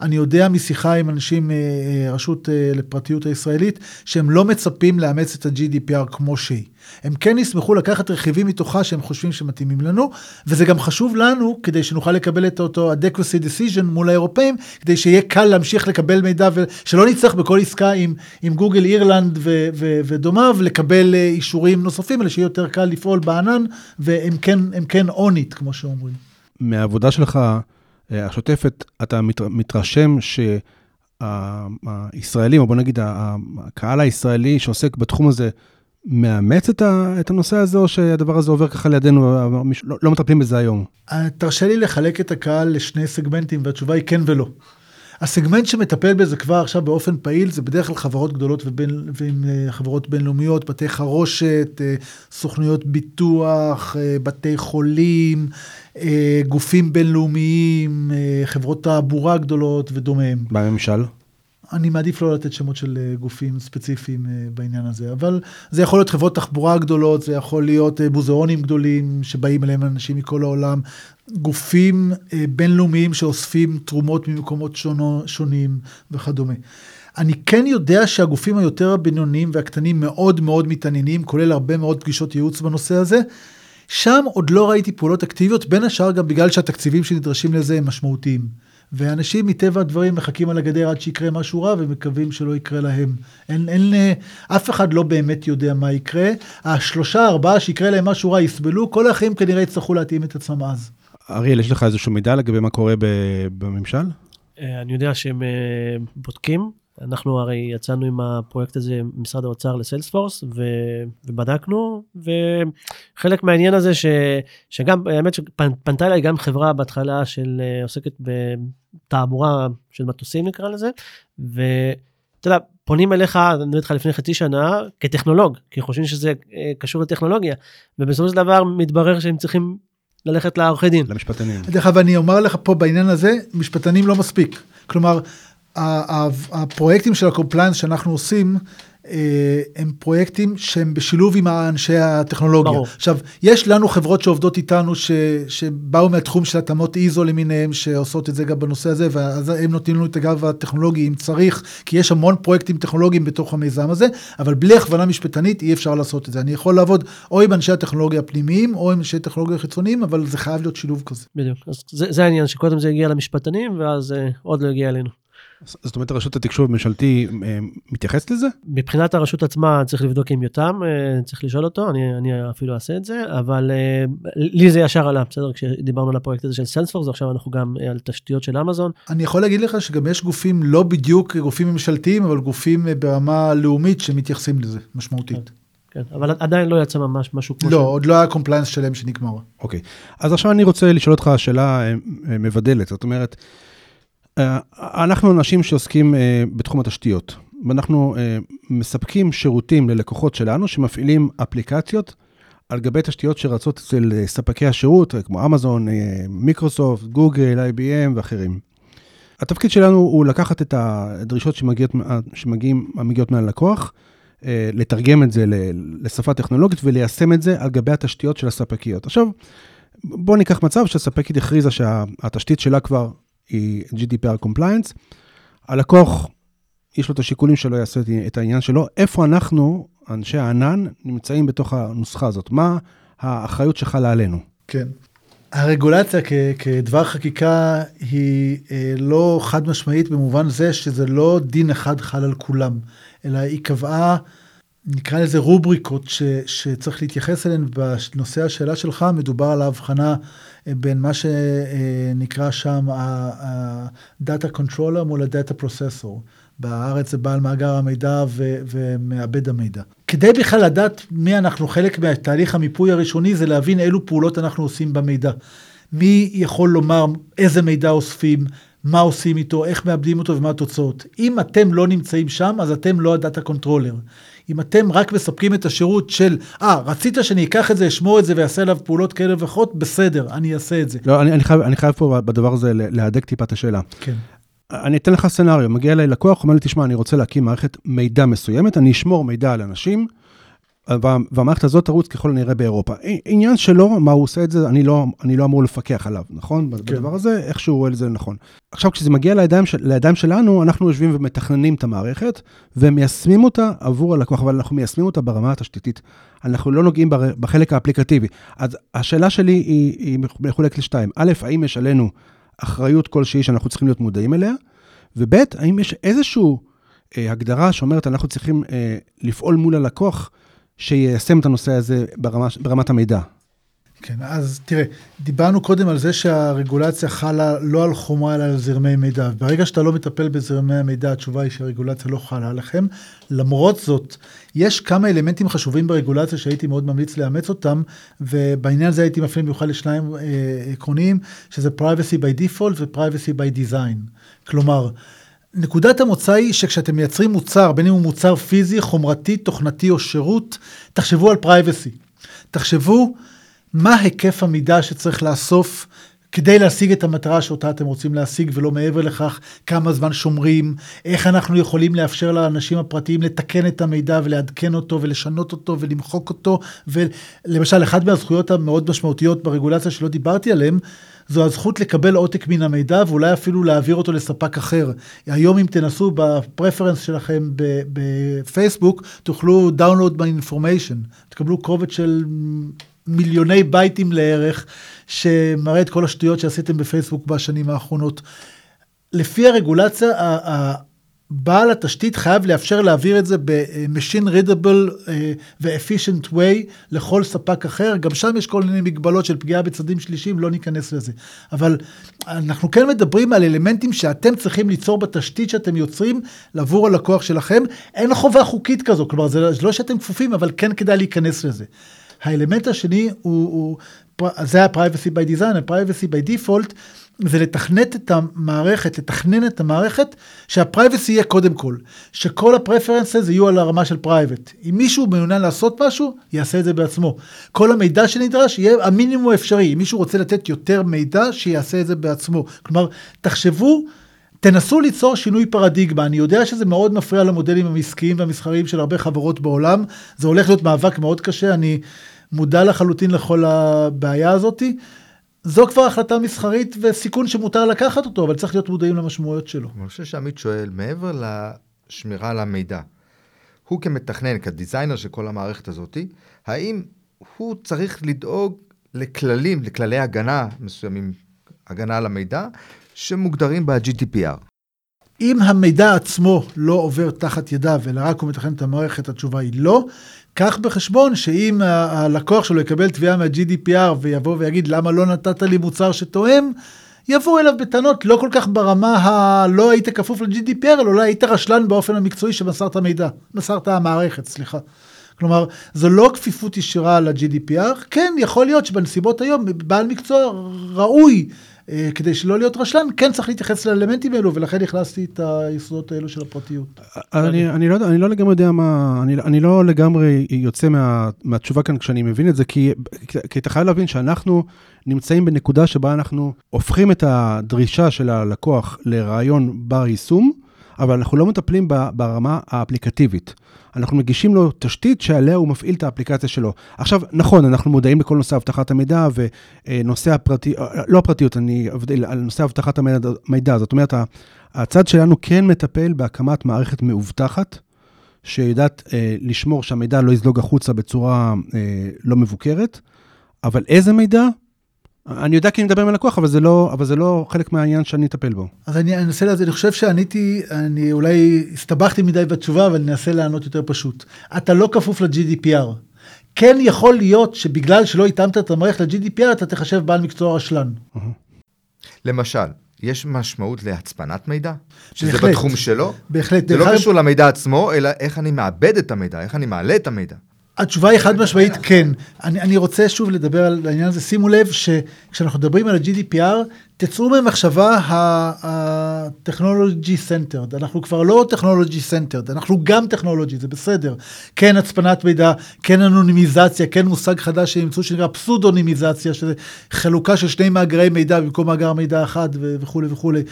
אני יודע משיחה עם אנשים, אה, אה, רשות אה, לפרטיות הישראלית, שהם לא מצפים לאמץ את ה-GDPR כמו שהיא. הם כן ישמחו לקחת רכיבים מתוכה שהם חושבים שמתאימים לנו, וזה גם חשוב לנו כדי שנוכל לקבל את אותו adequacy decision מול האירופאים, כדי שיהיה קל להמשיך לקבל מידע, ושלא נצטרך בכל עסקה עם, עם גוגל אירלנד ו- ו- ודומיו לקבל אה, אישורים נוספים, אלא שיהיה יותר קל לפעול בענן, והם כן, כן on it, כמו שאומרים. מהעבודה שלך אה, השוטפת, אתה מת- מתרשם שהישראלים, או בוא נגיד, הקהל הישראלי שעוסק בתחום הזה, מאמץ את, ה, את הנושא הזה, או שהדבר הזה עובר ככה לידינו, לא, לא מטפלים בזה היום? אה, תרשה לי לחלק את הקהל לשני סגמנטים, והתשובה היא כן ולא. הסגמנט שמטפל בזה כבר עכשיו באופן פעיל, זה בדרך כלל חברות גדולות ובין, ועם אה, חברות בינלאומיות, בתי חרושת, אה, סוכנויות ביטוח, בתי חולים, גופים בינלאומיים, חברות תעבורה גדולות ודומיהם. בממשל? אני מעדיף לא לתת שמות של אה, גופים ספציפיים אה, בעניין הזה, אבל זה יכול להיות חברות תחבורה גדולות, זה יכול להיות אה, מוזיאונים גדולים שבאים אליהם אנשים מכל העולם, גופים בינלאומיים שאוספים תרומות ממקומות שונו, שונים וכדומה. אני כן יודע שהגופים היותר הבינוניים והקטנים מאוד מאוד מתעניינים, כולל הרבה מאוד פגישות ייעוץ בנושא הזה. שם עוד לא ראיתי פעולות אקטיביות, בין השאר גם בגלל שהתקציבים שנדרשים לזה הם משמעותיים. ואנשים מטבע הדברים מחכים על הגדר עד שיקרה משהו רע ומקווים שלא יקרה להם. אין, אין, אה, אף אחד לא באמת יודע מה יקרה. השלושה, ארבעה שיקרה להם משהו רע יסבלו, כל האחרים כנראה יצטרכו להתאים את עצמם אז. אריאל, יש לך איזשהו מידע לגבי מה קורה בממשל? אה, אני יודע שהם אה, בודקים. אנחנו הרי יצאנו עם הפרויקט הזה, משרד האוצר לסיילספורס, ו- ובדקנו, וחלק מהעניין הזה, ש- שגם, האמת שפנתה אליי גם חברה בהתחלה של אה, עוסקת בתעבורה של מטוסים נקרא לזה, ואתה יודע, פונים אליך, אני מדבר איתך לפני חצי שנה, כטכנולוג, כי חושבים שזה אה, קשור לטכנולוגיה, ובסופו של דבר מתברר שהם צריכים ללכת לעורכי דין. למשפטנים. דרך אגב, אני אומר לך פה בעניין הזה, משפטנים לא מספיק. כלומר, הפרויקטים של ה compliance שאנחנו עושים, אה, הם פרויקטים שהם בשילוב עם אנשי הטכנולוגיה. ברור. עכשיו, יש לנו חברות שעובדות איתנו, ש, שבאו מהתחום של התאמות איזו למיניהם, שעושות את זה גם בנושא הזה, ואז הם נותנים לנו את הגב הטכנולוגי אם צריך, כי יש המון פרויקטים טכנולוגיים בתוך המיזם הזה, אבל בלי הכוונה משפטנית אי אפשר לעשות את זה. אני יכול לעבוד או עם אנשי הטכנולוגיה הפנימיים, או עם אנשי טכנולוגיה חיצוניים, אבל זה חייב להיות שילוב כזה. בדיוק, אז זה, זה העניין, שקודם זה הגיע למשפטנים, ואז אה, עוד לא הגיע אלינו. זאת אומרת, רשות התקשוב הממשלתי אה, מתייחסת לזה? מבחינת הרשות עצמה צריך לבדוק עם יותם, אה, צריך לשאול אותו, אני, אני אפילו אעשה את זה, אבל אה, לי זה ישר עלה, בסדר? כשדיברנו על הפרויקט הזה של Salesforce, עכשיו אנחנו גם על תשתיות של אמזון. אני יכול להגיד לך שגם יש גופים לא בדיוק גופים ממשלתיים, אבל גופים ברמה לאומית שמתייחסים לזה משמעותית. כן, אבל עדיין לא יצא ממש משהו כמו לא, עוד לא היה compliance שלם שנגמר. אוקיי. אז עכשיו אני רוצה לשאול אותך שאלה מבדלת. זאת אומרת, אנחנו אנשים שעוסקים אה, בתחום התשתיות, ואנחנו אה, מספקים שירותים ללקוחות שלנו שמפעילים אפליקציות על גבי תשתיות שרצות אצל אה, ספקי השירות, אה, כמו אמזון, אה, מיקרוסופט, גוגל, IBM ואחרים. התפקיד שלנו הוא לקחת את הדרישות שמגיעות, שמגיעים, המגיעות מהלקוח, אה, לתרגם את זה לשפה טכנולוגית וליישם את זה על גבי התשתיות של הספקיות. עכשיו, בואו ניקח מצב שהספקית הכריזה שהתשתית שלה כבר היא GDPR Compliance, הלקוח, יש לו את השיקולים שלו, יעשה את העניין שלו, איפה אנחנו, אנשי הענן, נמצאים בתוך הנוסחה הזאת? מה האחריות שחלה עלינו? כן. הרגולציה כ- כדבר חקיקה היא אה, לא חד משמעית במובן זה שזה לא דין אחד חל על כולם, אלא היא קבעה, נקרא לזה רובריקות ש- שצריך להתייחס אליהן בנושא השאלה שלך, מדובר על ההבחנה אה, בין מה שנקרא שם ה-Data Controller מול ה-Data Processor. בארץ זה בעל מאגר המידע ו- ומעבד המידע. כדי בכלל לדעת מי אנחנו, חלק מהתהליך המיפוי הראשוני זה להבין אילו פעולות אנחנו עושים במידע. מי יכול לומר איזה מידע אוספים, מה עושים איתו, איך מעבדים אותו ומה התוצאות. אם אתם לא נמצאים שם, אז אתם לא ה data controller. אם אתם רק מספקים את השירות של, אה, רצית שאני אקח את זה, אשמור את זה ואעשה עליו פעולות כאלה ואחרות, בסדר, אני אעשה את זה. לא, אני, אני, חייב, אני חייב פה בדבר הזה להדק טיפה את השאלה. כן. אני אתן לך סצנריו, מגיע אליי לקוח, אומר לי, תשמע, אני רוצה להקים מערכת מידע מסוימת, אני אשמור מידע על אנשים, והמערכת הזאת תרוץ ככל הנראה באירופה. עניין שלו, מה הוא עושה את זה, אני לא, אני לא אמור לפקח עליו, נכון? כן. בדבר הזה, איך שהוא רואה את זה נכון. עכשיו, כשזה מגיע לידיים, של, לידיים שלנו, אנחנו יושבים ומתכננים את המערכת, ומיישמים אותה עבור הלקוח, אבל אנחנו מיישמים אותה ברמה התשתיתית. אנחנו לא נוגעים בחלק האפליקטיבי. אז השאלה שלי היא, היא מחולקת לשתיים. א', האם יש עלינו אחריות כלשהי שאנחנו צריכים להיות מודעים אליה, וב', האם יש איזושהי אה, הגדרה שאומרת, אנחנו צריכים אה, לפעול מול הלקוח, שיישם את הנושא הזה ברמה, ברמת המידע. כן, אז תראה, דיברנו קודם על זה שהרגולציה חלה לא על חומה אלא על זרמי מידע. ברגע שאתה לא מטפל בזרמי המידע, התשובה היא שהרגולציה לא חלה עליכם. למרות זאת, יש כמה אלמנטים חשובים ברגולציה שהייתי מאוד ממליץ לאמץ אותם, ובעניין הזה הייתי מפנה במיוחד לשניים אה, עקרוניים, שזה privacy by default ו-privacy by design. כלומר, נקודת המוצא היא שכשאתם מייצרים מוצר, בין אם הוא מוצר פיזי, חומרתי, תוכנתי או שירות, תחשבו על privacy. תחשבו מה היקף המידע שצריך לאסוף כדי להשיג את המטרה שאותה אתם רוצים להשיג, ולא מעבר לכך, כמה זמן שומרים, איך אנחנו יכולים לאפשר לאנשים הפרטיים לתקן את המידע ולעדכן אותו ולשנות אותו ולמחוק אותו. ולמשל, אחת מהזכויות המאוד משמעותיות ברגולציה שלא דיברתי עליהן, זו הזכות לקבל עותק מן המידע ואולי אפילו להעביר אותו לספק אחר. היום אם תנסו בפרפרנס שלכם בפייסבוק, תוכלו download my information, תקבלו קובץ של מיליוני בייטים לערך, שמראה את כל השטויות שעשיתם בפייסבוק בשנים האחרונות. לפי הרגולציה, בעל התשתית חייב לאפשר להעביר את זה ב-machine readable אה, ו-efficient way לכל ספק אחר. גם שם יש כל מיני מגבלות של פגיעה בצדדים שלישיים, לא ניכנס לזה. אבל אנחנו כן מדברים על אלמנטים שאתם צריכים ליצור בתשתית שאתם יוצרים לעבור הלקוח שלכם. אין חובה חוקית כזו, כלומר זה לא שאתם כפופים, אבל כן כדאי להיכנס לזה. האלמנט השני הוא, הוא זה ה-privacy by design, ה-privacy by default, זה לתכנת את המערכת, לתכנן את המערכת, שהפרייבסי יהיה קודם כל, שכל ה preferences יהיו על הרמה של private. אם מישהו מעוניין לעשות משהו, יעשה את זה בעצמו. כל המידע שנדרש יהיה המינימום האפשרי. אם מישהו רוצה לתת יותר מידע, שיעשה את זה בעצמו. כלומר, תחשבו, תנסו ליצור שינוי פרדיגמה. אני יודע שזה מאוד מפריע למודלים העסקיים והמסחריים של הרבה חברות בעולם. זה הולך להיות מאבק מאוד קשה, אני מודע לחלוטין לכל הבעיה הזאתי. זו כבר החלטה מסחרית וסיכון שמותר לקחת אותו, אבל צריך להיות מודעים למשמעויות שלו. אני חושב שעמית שואל, מעבר לשמירה על המידע, הוא כמתכנן, כדיזיינר של כל המערכת הזאת, האם הוא צריך לדאוג לכללים, לכללי הגנה מסוימים, הגנה על המידע, שמוגדרים ב-GDPR? אם המידע עצמו לא עובר תחת ידיו, אלא רק הוא מתכנן את המערכת, התשובה היא לא. קח בחשבון שאם הלקוח שלו יקבל תביעה מה-GDPR ויבוא ויגיד למה לא נתת לי מוצר שתואם, יבואו אליו בטענות לא כל כך ברמה הלא היית כפוף ל-GDPR, אלא אולי היית רשלן באופן המקצועי שמסרת מידע, מסרת המערכת, סליחה. כלומר, זו לא כפיפות ישירה ל-GDPR, כן, יכול להיות שבנסיבות היום בעל מקצוע ראוי כדי שלא להיות רשלן, כן צריך להתייחס לאלמנטים האלו, ולכן הכנסתי את היסודות האלו של הפרטיות. אני, אני, לא, אני לא לגמרי יודע מה, אני, אני לא לגמרי יוצא מה, מהתשובה כאן כשאני מבין את זה, כי, כי אתה חייב להבין שאנחנו נמצאים בנקודה שבה אנחנו הופכים את הדרישה של הלקוח לרעיון בר יישום, אבל אנחנו לא מטפלים ברמה האפליקטיבית. אנחנו מגישים לו תשתית שעליה הוא מפעיל את האפליקציה שלו. עכשיו, נכון, אנחנו מודעים לכל נושא אבטחת המידע ונושא הפרטי, לא הפרטיות, אני אבדיל על נושא אבטחת המידע, מידע. זאת אומרת, הצד שלנו כן מטפל בהקמת מערכת מאובטחת, שיודעת אה, לשמור שהמידע לא יזלוג החוצה בצורה אה, לא מבוקרת, אבל איזה מידע? אני יודע כי אני מדבר עם הלקוח, אבל זה לא, אבל זה לא חלק מהעניין שאני אטפל בו. אז אני אנסה לזה, אני חושב שעניתי, אני אולי הסתבכתי מדי בתשובה, אבל אני אנסה לענות יותר פשוט. אתה לא כפוף ל-GDPR. כן יכול להיות שבגלל שלא התאמת את המערכת ל-GDPR, אתה תחשב בעל מקצוע רשלן. למשל, יש משמעות להצפנת מידע? שזה בהחלט. בתחום שלו? בהחלט. זה לא קשור למידע עצמו, אלא איך אני מאבד את המידע, איך אני מעלה את המידע. התשובה היא חד משמעית כן. אני, אני רוצה שוב לדבר על העניין הזה. שימו לב שכשאנחנו מדברים על ה-GDPR, תצאו ממחשבה ה-Technology Centered. אנחנו כבר לא Technology Centered, אנחנו גם טכנולוגי, זה בסדר. כן הצפנת מידע, כן אנונימיזציה, כן מושג חדש שימצאו שנקרא פסודונימיזציה, שזה חלוקה של שני מאגרי מידע במקום מאגר מידע אחד וכולי וכולי.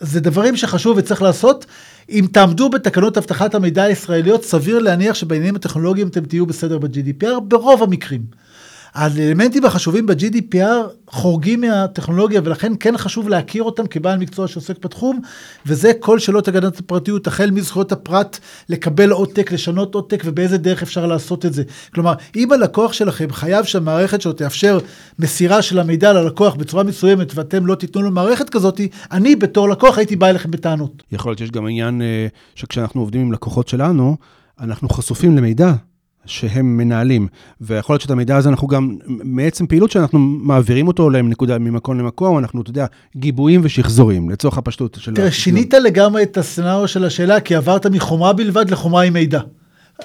זה דברים שחשוב וצריך לעשות. אם תעמדו בתקנות אבטחת המידע הישראליות, סביר להניח שבעניינים הטכנולוגיים אתם תהיו בסדר ב-GDPR, ברוב המקרים. האלמנטים החשובים ב-GDPR חורגים מהטכנולוגיה, ולכן כן חשוב להכיר אותם כבעל מקצוע שעוסק בתחום, וזה כל שאלות הגנת הפרטיות, החל מזכויות הפרט, לקבל עותק, לשנות עותק, ובאיזה דרך אפשר לעשות את זה. כלומר, אם הלקוח שלכם חייב שהמערכת שלו תאפשר מסירה של המידע ללקוח בצורה מסוימת, ואתם לא תיתנו לו מערכת כזאת, אני בתור לקוח הייתי בא אליכם בטענות. יכול להיות שיש גם עניין אה, שכשאנחנו עובדים עם לקוחות שלנו, אנחנו חשופים למידע שהם מנהלים, ויכול להיות שאת המידע הזה אנחנו גם, מעצם פעילות שאנחנו מעבירים אותו להם נקודה ממקום למקום, אנחנו, אתה יודע, גיבויים ושחזורים, לצורך הפשטות של... תראה, שינית לגמרי את הסצנריו של השאלה, כי עברת מחומרה בלבד לחומרה עם מידע.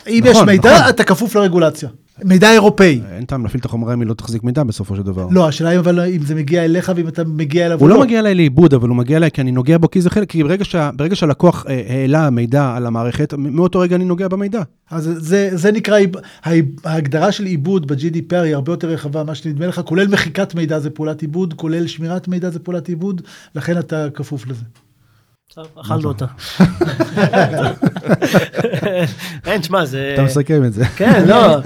אם יש נכון, מידע, נכון. אתה כפוף לרגולציה. מידע אירופאי. אין טעם להפעיל את החומרה אם היא לא תחזיק מידע בסופו של דבר. לא, השאלה היא אבל אם זה מגיע אליך ואם אתה מגיע אליו הוא לא מגיע אליי לאיבוד, אבל הוא מגיע אליי כי אני נוגע בו כי זה חלק, כי ברגע, שה, ברגע שהלקוח אה, העלה מידע על המערכת, מאותו רגע אני נוגע במידע. אז זה, זה נקרא, ההגדרה של עיבוד ב-GDPR היא הרבה יותר רחבה ממה שנדמה לך, כולל מחיקת מידע זה פעולת עיבוד, כולל שמירת מידע זה פעולת עיבוד, לכן אתה כפוף לזה. אכלנו אותה. אין, תשמע, זה... אתה מסכם את זה. כן, לא,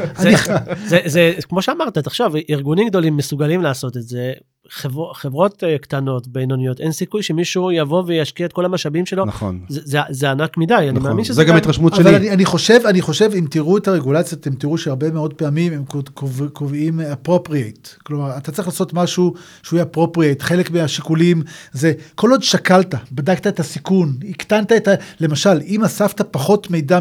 זה, כמו שאמרת, תחשוב, ארגונים גדולים מסוגלים לעשות את זה, חבר, חברות אה, קטנות, בינוניות, אין סיכוי שמישהו יבוא וישקיע את כל המשאבים שלו, נכון. זה, זה, זה ענק מדי, אני נכון. מאמין שזה זה גם התרשמות אבל שלי. אני, אני חושב, אני חושב, אם תראו את הרגולציה, אתם תראו שהרבה מאוד פעמים הם קוב- קוב- קובעים appropriate. כלומר, אתה צריך לעשות משהו שהוא יהיה appropriate. חלק מהשיקולים זה, כל עוד שקלת, בדקת את הסיכון, הקטנת את ה... למשל, אם אספת פחות מידע.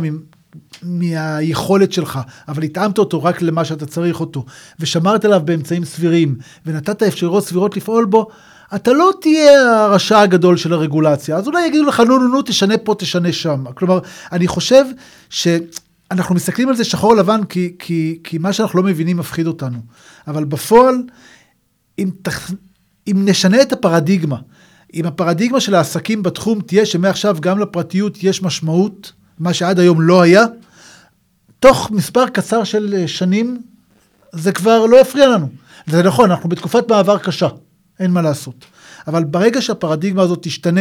מהיכולת שלך, אבל התאמת אותו רק למה שאתה צריך אותו, ושמרת עליו באמצעים סבירים, ונתת אפשרויות סבירות לפעול בו, אתה לא תהיה הרשע הגדול של הרגולציה. אז אולי יגידו לך, נו, נו, נו, תשנה פה, תשנה שם. כלומר, אני חושב שאנחנו מסתכלים על זה שחור לבן, כי, כי, כי מה שאנחנו לא מבינים מפחיד אותנו. אבל בפועל, אם, תח... אם נשנה את הפרדיגמה, אם הפרדיגמה של העסקים בתחום תהיה שמעכשיו גם לפרטיות יש משמעות, מה שעד היום לא היה, תוך מספר קצר של אה, שנים, זה כבר לא יפריע לנו. זה נכון, אנחנו בתקופת מעבר קשה, אין מה לעשות. אבל ברגע שהפרדיגמה הזאת תשתנה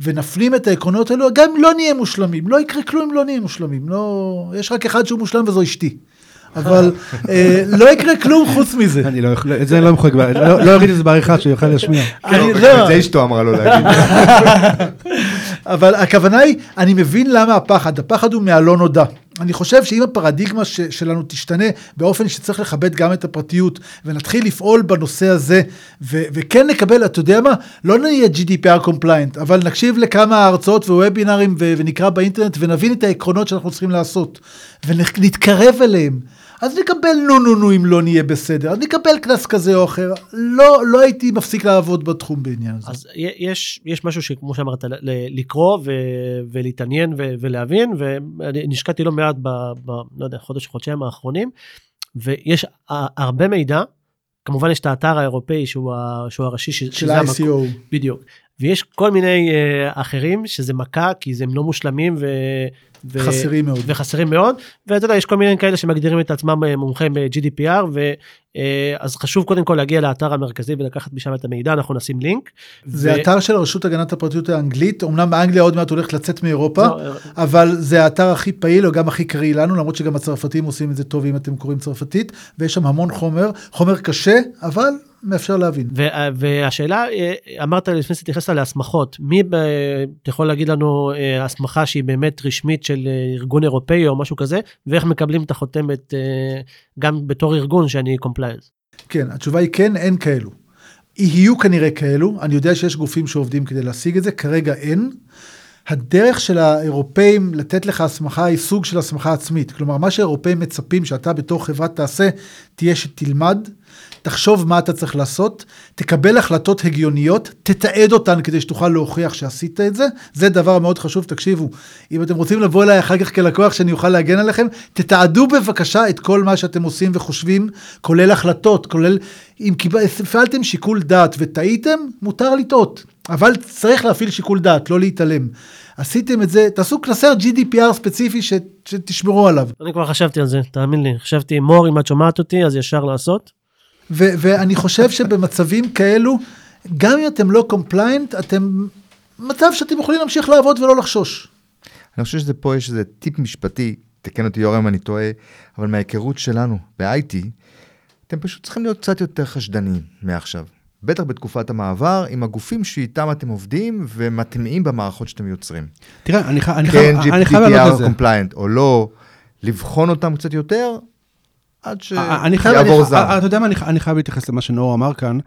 ונפנים את העקרונות האלו, גם אם לא נהיה מושלמים, לא יקרה כלום אם לא נהיה מושלמים. לא... יש רק אחד שהוא מושלם וזו אשתי. אבל אה, לא יקרה כלום חוץ מזה. אני לא יכול, את זה אני לא יכול, לא לא אוריד את זה בעריכה שיוכל להשמיע. אני- כן, לא. את זה אשתו אמרה לו להגיד. אבל הכוונה היא, אני מבין למה הפחד, הפחד הוא מהלא נודע. אני חושב שאם הפרדיגמה ש, שלנו תשתנה באופן שצריך לכבד גם את הפרטיות, ונתחיל לפעול בנושא הזה, ו, וכן נקבל, אתה יודע מה, לא נהיה GDPR compliant, אבל נקשיב לכמה הרצאות ווובינרים ונקרא באינטרנט ונבין את העקרונות שאנחנו צריכים לעשות, ונתקרב אליהם. אז נקבל נו נו נו אם לא נהיה בסדר, אז נקבל קנס כזה או אחר. לא, לא הייתי מפסיק לעבוד בתחום בעניין הזה. אז יש, יש משהו שכמו שאמרת, לקרוא ו, ולהתעניין ו, ולהבין, ואני נשקעתי לא מעט ב, ב, לא יודע, חודש, חודשיים האחרונים, ויש הרבה מידע, כמובן יש את האתר האירופאי שהוא, ה, שהוא הראשי, של ה-ICO. בדיוק. ויש כל מיני uh, אחרים שזה מכה כי הם לא מושלמים ו... ו- חסרים מאוד. וחסרים מאוד ואתה יודע יש כל מיני כאלה שמגדירים את עצמם אה, מומחים ב-GDPR ואז חשוב קודם כל להגיע לאתר המרכזי ולקחת משם את המידע אנחנו נשים לינק. זה ו- אתר של הרשות הגנת הפרטיות האנגלית, אמנם באנגליה עוד מעט הולכת לצאת מאירופה, זהו, אבל זה האתר הכי פעיל או גם הכי קריא לנו, למרות שגם הצרפתים עושים את זה טוב אם אתם קוראים צרפתית, ויש שם המון חומר, חומר קשה, אבל מאפשר להבין. וה- והשאלה אה, אמרת לפני שהתייחסת להסמכות מי ב- אתה יכול להגיד לנו אה, הסמכה שהיא באמת רשמית של אה, ארגון אירופאי או משהו כזה ואיך מקבלים את החותמת אה, גם בתור ארגון שאני compliance. כן, התשובה היא כן, אין כאלו. יהיו כנראה כאלו, אני יודע שיש גופים שעובדים כדי להשיג את זה, כרגע אין. הדרך של האירופאים לתת לך הסמכה היא סוג של הסמכה עצמית. כלומר, מה שהאירופאים מצפים שאתה בתור חברה תעשה, תהיה שתלמד, תחשוב מה אתה צריך לעשות, תקבל החלטות הגיוניות, תתעד אותן כדי שתוכל להוכיח שעשית את זה. זה דבר מאוד חשוב, תקשיבו. אם אתם רוצים לבוא אליי אחר כך כלקוח שאני אוכל להגן עליכם, תתעדו בבקשה את כל מה שאתם עושים וחושבים, כולל החלטות, כולל אם הפעלתם שיקול דעת וטעיתם, מותר לטעות. אבל צריך להפעיל שיקול דעת, לא להתעלם. עשיתם את זה, תעשו קלסר GDPR ספציפי ש, שתשמרו עליו. אני כבר חשבתי על זה תאמין לי חשבתי מור אם את שומעת אותי אז ישר לעשות. ו- ואני חושב שבמצבים כאלו, גם אם אתם לא compliant, אתם מצב שאתם יכולים להמשיך לעבוד ולא לחשוש. אני חושב שזה פה יש איזה טיפ משפטי, תקן אותי יורם אם אני טועה, אבל מההיכרות שלנו ב-IT, אתם פשוט צריכים להיות קצת יותר חשדניים מעכשיו. בטח בתקופת המעבר, עם הגופים שאיתם אתם עובדים ומטמיעים במערכות שאתם יוצרים. תראה, אני, ח- אני, כן, חייב, אני חייב לענות GDPR לזה. compliant או לא, לבחון אותם קצת יותר, עד אה, שיעבור אני- זעם. אה, אתה יודע מה, אני אני חייב להתייחס למה שנאור אמר כאן,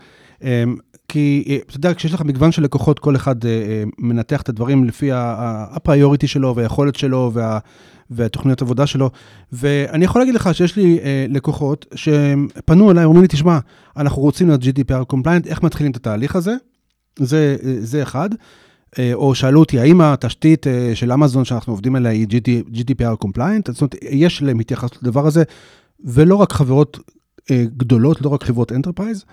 אמ, כי אה, אתה יודע, כשיש לך מגוון של לקוחות, כל אחד אה, אה, מנתח את הדברים לפי ה priority שלו והיכולת שלו וה... והתוכניות עבודה שלו, ואני יכול להגיד לך שיש לי אה, לקוחות שפנו אליי, אומרים לי, תשמע, אנחנו רוצים להיות GDPR compliant, איך מתחילים את התהליך הזה? זה, אה, זה אחד. אה, או שאלו אותי, האם התשתית אה, של אמזון שאנחנו עובדים עליה היא GD, GDPR compliant? זאת אומרת, יש להם התייחסות לדבר הזה, ולא רק חברות אה, גדולות, לא רק חברות enterprise.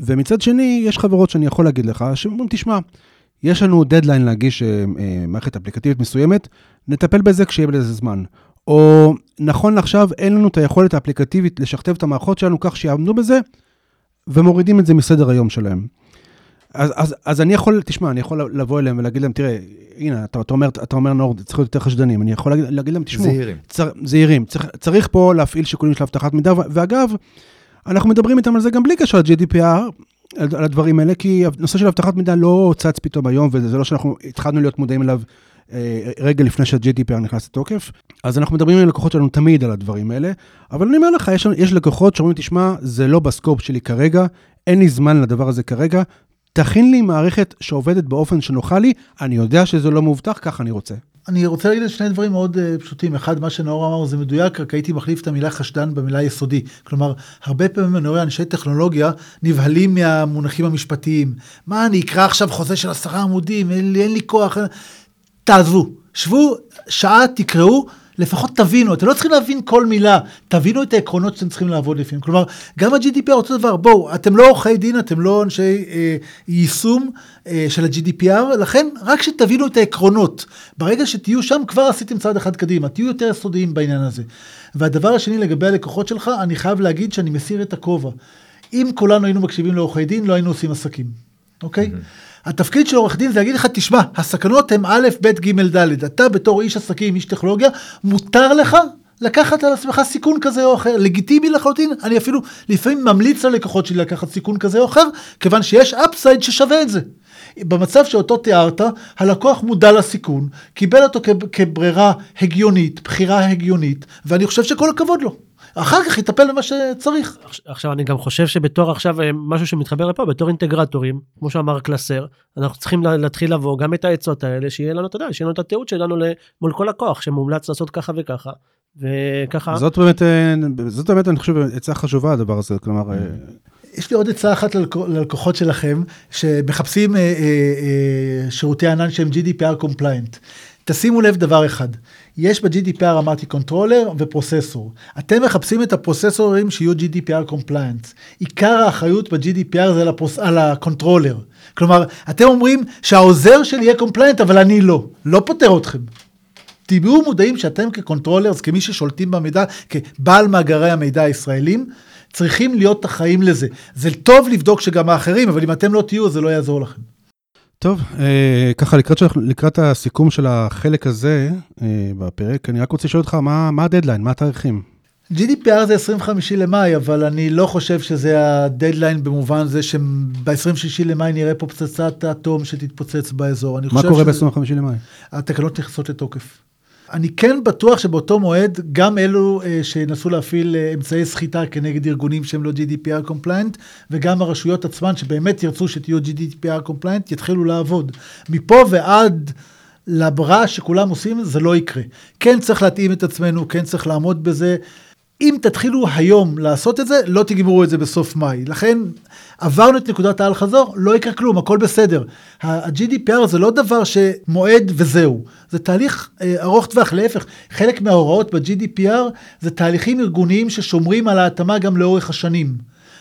ומצד שני, יש חברות שאני יכול להגיד לך, שאומרים, תשמע, יש לנו דדליין להגיש אה, אה, מערכת אפליקטיבית מסוימת, נטפל בזה כשיהיה לזה זמן. או נכון לעכשיו, אין לנו את היכולת האפליקטיבית לשכתב את המערכות שלנו כך שיעמדו בזה, ומורידים את זה מסדר היום שלהם. אז, אז, אז אני יכול, תשמע, אני יכול לבוא אליהם ולהגיד להם, תראה, הנה, אתה, אתה אומר, אתה אומר נורד, צריך להיות יותר חשדנים. אני יכול להגיד, להגיד להם, תשמעו, זהירים. צר, זהירים, צריך, צריך פה להפעיל שיקולים של אבטחת מידע, ואגב, אנחנו מדברים איתם על זה גם בלי קשר ל-GDPR, על, על הדברים האלה, כי הנושא של אבטחת מידע לא צץ פתאום היום, וזה לא שאנחנו התחלנו להיות מודעים אליו אה, רגע לפני שה-GDPR נכנס לתוקף. אז אנחנו מדברים עם לקוחות שלנו תמיד על הדברים האלה, אבל אני אומר לך, יש, יש לקוחות שאומרים, תשמע, זה לא בסקופ שלי כרגע, אין לי זמן לדבר הזה כרגע, תכין לי מערכת שעובדת באופן שנוחה לי, אני יודע שזה לא מאובטח, ככה אני רוצה. אני רוצה להגיד שני דברים מאוד uh, פשוטים. אחד, מה שנאור אמר זה מדויק, רק הייתי מחליף את המילה חשדן במילה יסודי. כלומר, הרבה פעמים אני רואה אנשי טכנולוגיה נבהלים מהמונחים המשפטיים. מה, אני אקרא עכשיו חוזה של עשרה עמודים, אין לי, אין לי כוח. תעזבו, שבו שעה, תקראו, לפחות תבינו, אתם לא צריכים להבין כל מילה, תבינו את העקרונות שאתם צריכים לעבוד לפיהם. כלומר, גם ה-GDPR אותו דבר, בואו, אתם לא עורכי דין, אתם לא אנשי אה, יישום אה, של ה-GDPR, לכן רק שתבינו את העקרונות. ברגע שתהיו שם, כבר עשיתם צעד אחד קדימה, תהיו יותר יסודיים בעניין הזה. והדבר השני לגבי הלקוחות שלך, אני חייב להגיד שאני מסיר את הכובע. אם כולנו היינו מקשיבים לעורכי דין, לא היינו עושים עסקים, אוקיי? Mm-hmm. התפקיד של עורך דין זה להגיד לך, תשמע, הסכנות הן א', ב', ג', ד'. אתה בתור איש עסקים, איש טכנולוגיה, מותר לך לקחת על עצמך סיכון כזה או אחר, לגיטימי לחלוטין, אני אפילו לפעמים ממליץ ללקוחות שלי לקחת סיכון כזה או אחר, כיוון שיש אפסייד ששווה את זה. במצב שאותו תיארת, הלקוח מודע לסיכון, קיבל אותו כברירה הגיונית, בחירה הגיונית, ואני חושב שכל הכבוד לו. אחר כך יטפל במה שצריך. עכשיו אני גם חושב שבתור עכשיו אה, משהו שמתחבר לפה בתור אינטגרטורים כמו שאמר קלסר אנחנו צריכים לה- להתחיל לבוא גם את העצות האלה שיהיה לנו אתה יודע שיהיה לנו את התיעוד שלנו מול כל לקוח שמומלץ לעשות ככה וככה וככה זאת באמת, אה, זאת באמת, אני חושב, עצה חשובה הדבר הזה, כלומר, אה, יש לי עוד עצה אחת ללקוח- ללקוחות שלכם, שמחפשים אה, אה, אה, שירותי ענן שהם GDPR compliant. תשימו לב דבר אחד, יש ב-GDPR אמרתי controller ו processor. אתם מחפשים את הפרוססורים שיהיו GDPR compliant. עיקר האחריות ב-GDPR זה לפרוס... על ה controller. כלומר, אתם אומרים שהעוזר שלי יהיה compliant אבל אני לא. לא פותר אתכם. תהיו מודעים שאתם כ controllers, כמי ששולטים במידע, כבעל מאגרי המידע הישראלים, צריכים להיות אחראים לזה. זה טוב לבדוק שגם האחרים, אבל אם אתם לא תהיו, זה לא יעזור לכם. טוב, אה, ככה לקראת, לקראת הסיכום של החלק הזה אה, בפרק, אני רק רוצה לשאול אותך, מה, מה הדדליין, מה התאריכים? GDPR זה 25 למאי, אבל אני לא חושב שזה הדדליין במובן זה שב-26 למאי נראה פה פצצת אטום שתתפוצץ באזור. מה קורה שזה... ב-25 למאי? התקנות נכנסות לתוקף. אני כן בטוח שבאותו מועד, גם אלו אה, שינסו להפעיל אה, אמצעי סחיטה כנגד ארגונים שהם לא GDPR compliant, וגם הרשויות עצמן שבאמת ירצו שתהיו GDPR compliant, יתחילו לעבוד. מפה ועד לברע שכולם עושים, זה לא יקרה. כן צריך להתאים את עצמנו, כן צריך לעמוד בזה. אם תתחילו היום לעשות את זה, לא תגמרו את זה בסוף מאי. לכן, עברנו את נקודת האל חזור, לא יקרה כלום, הכל בסדר. ה-GDPR זה לא דבר שמועד וזהו, זה תהליך אה, ארוך טווח, להפך, חלק מההוראות ב-GDPR זה תהליכים ארגוניים ששומרים על ההתאמה גם לאורך השנים.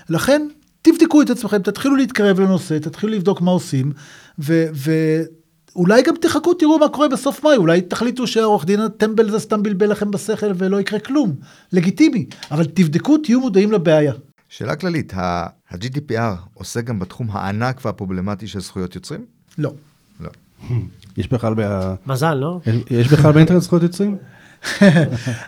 לכן, תבדקו את עצמכם, תתחילו להתקרב לנושא, תתחילו לבדוק מה עושים, ו... ו- אולי גם תחכו, תראו מה קורה בסוף מאי, אולי תחליטו שהעורך דין הטמבל הזה סתם בלבל לכם בשכל ולא יקרה כלום. לגיטימי, אבל תבדקו, תהיו מודעים לבעיה. שאלה כללית, ה-GDPR עושה גם בתחום הענק והפרובלמטי של זכויות יוצרים? לא. לא. יש בכלל ב... מזל, לא? יש בכלל באינטרנט זכויות יוצרים?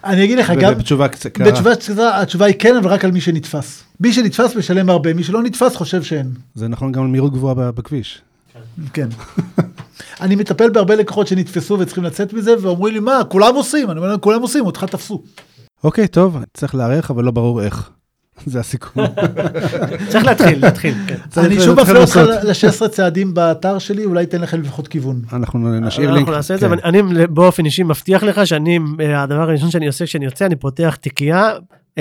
אני אגיד לך, גם... בתשובה קצרה. בתשובה קצרה, התשובה היא כן, אבל רק על מי שנתפס. מי שנתפס משלם הרבה, מי שלא נתפס חושב שאין. זה נכון גם על מהירות גבוהה בכביש. כן. אני מטפל בהרבה לקוחות שנתפסו וצריכים לצאת מזה, ואומרים לי, מה, כולם עושים? אני אומר להם, כולם עושים, אותך תפסו. אוקיי, טוב, צריך להיערך, אבל לא ברור איך. זה הסיכום. צריך להתחיל, להתחיל, כן. אני שוב מפנה אותך ל-16 צעדים באתר שלי, אולי ייתן לכם לפחות כיוון. אנחנו נשאיר לינק. אנחנו נעשה את זה, אבל אני באופן אישי מבטיח לך שאני, הדבר הראשון שאני עושה כשאני יוצא, אני פותח תיקייה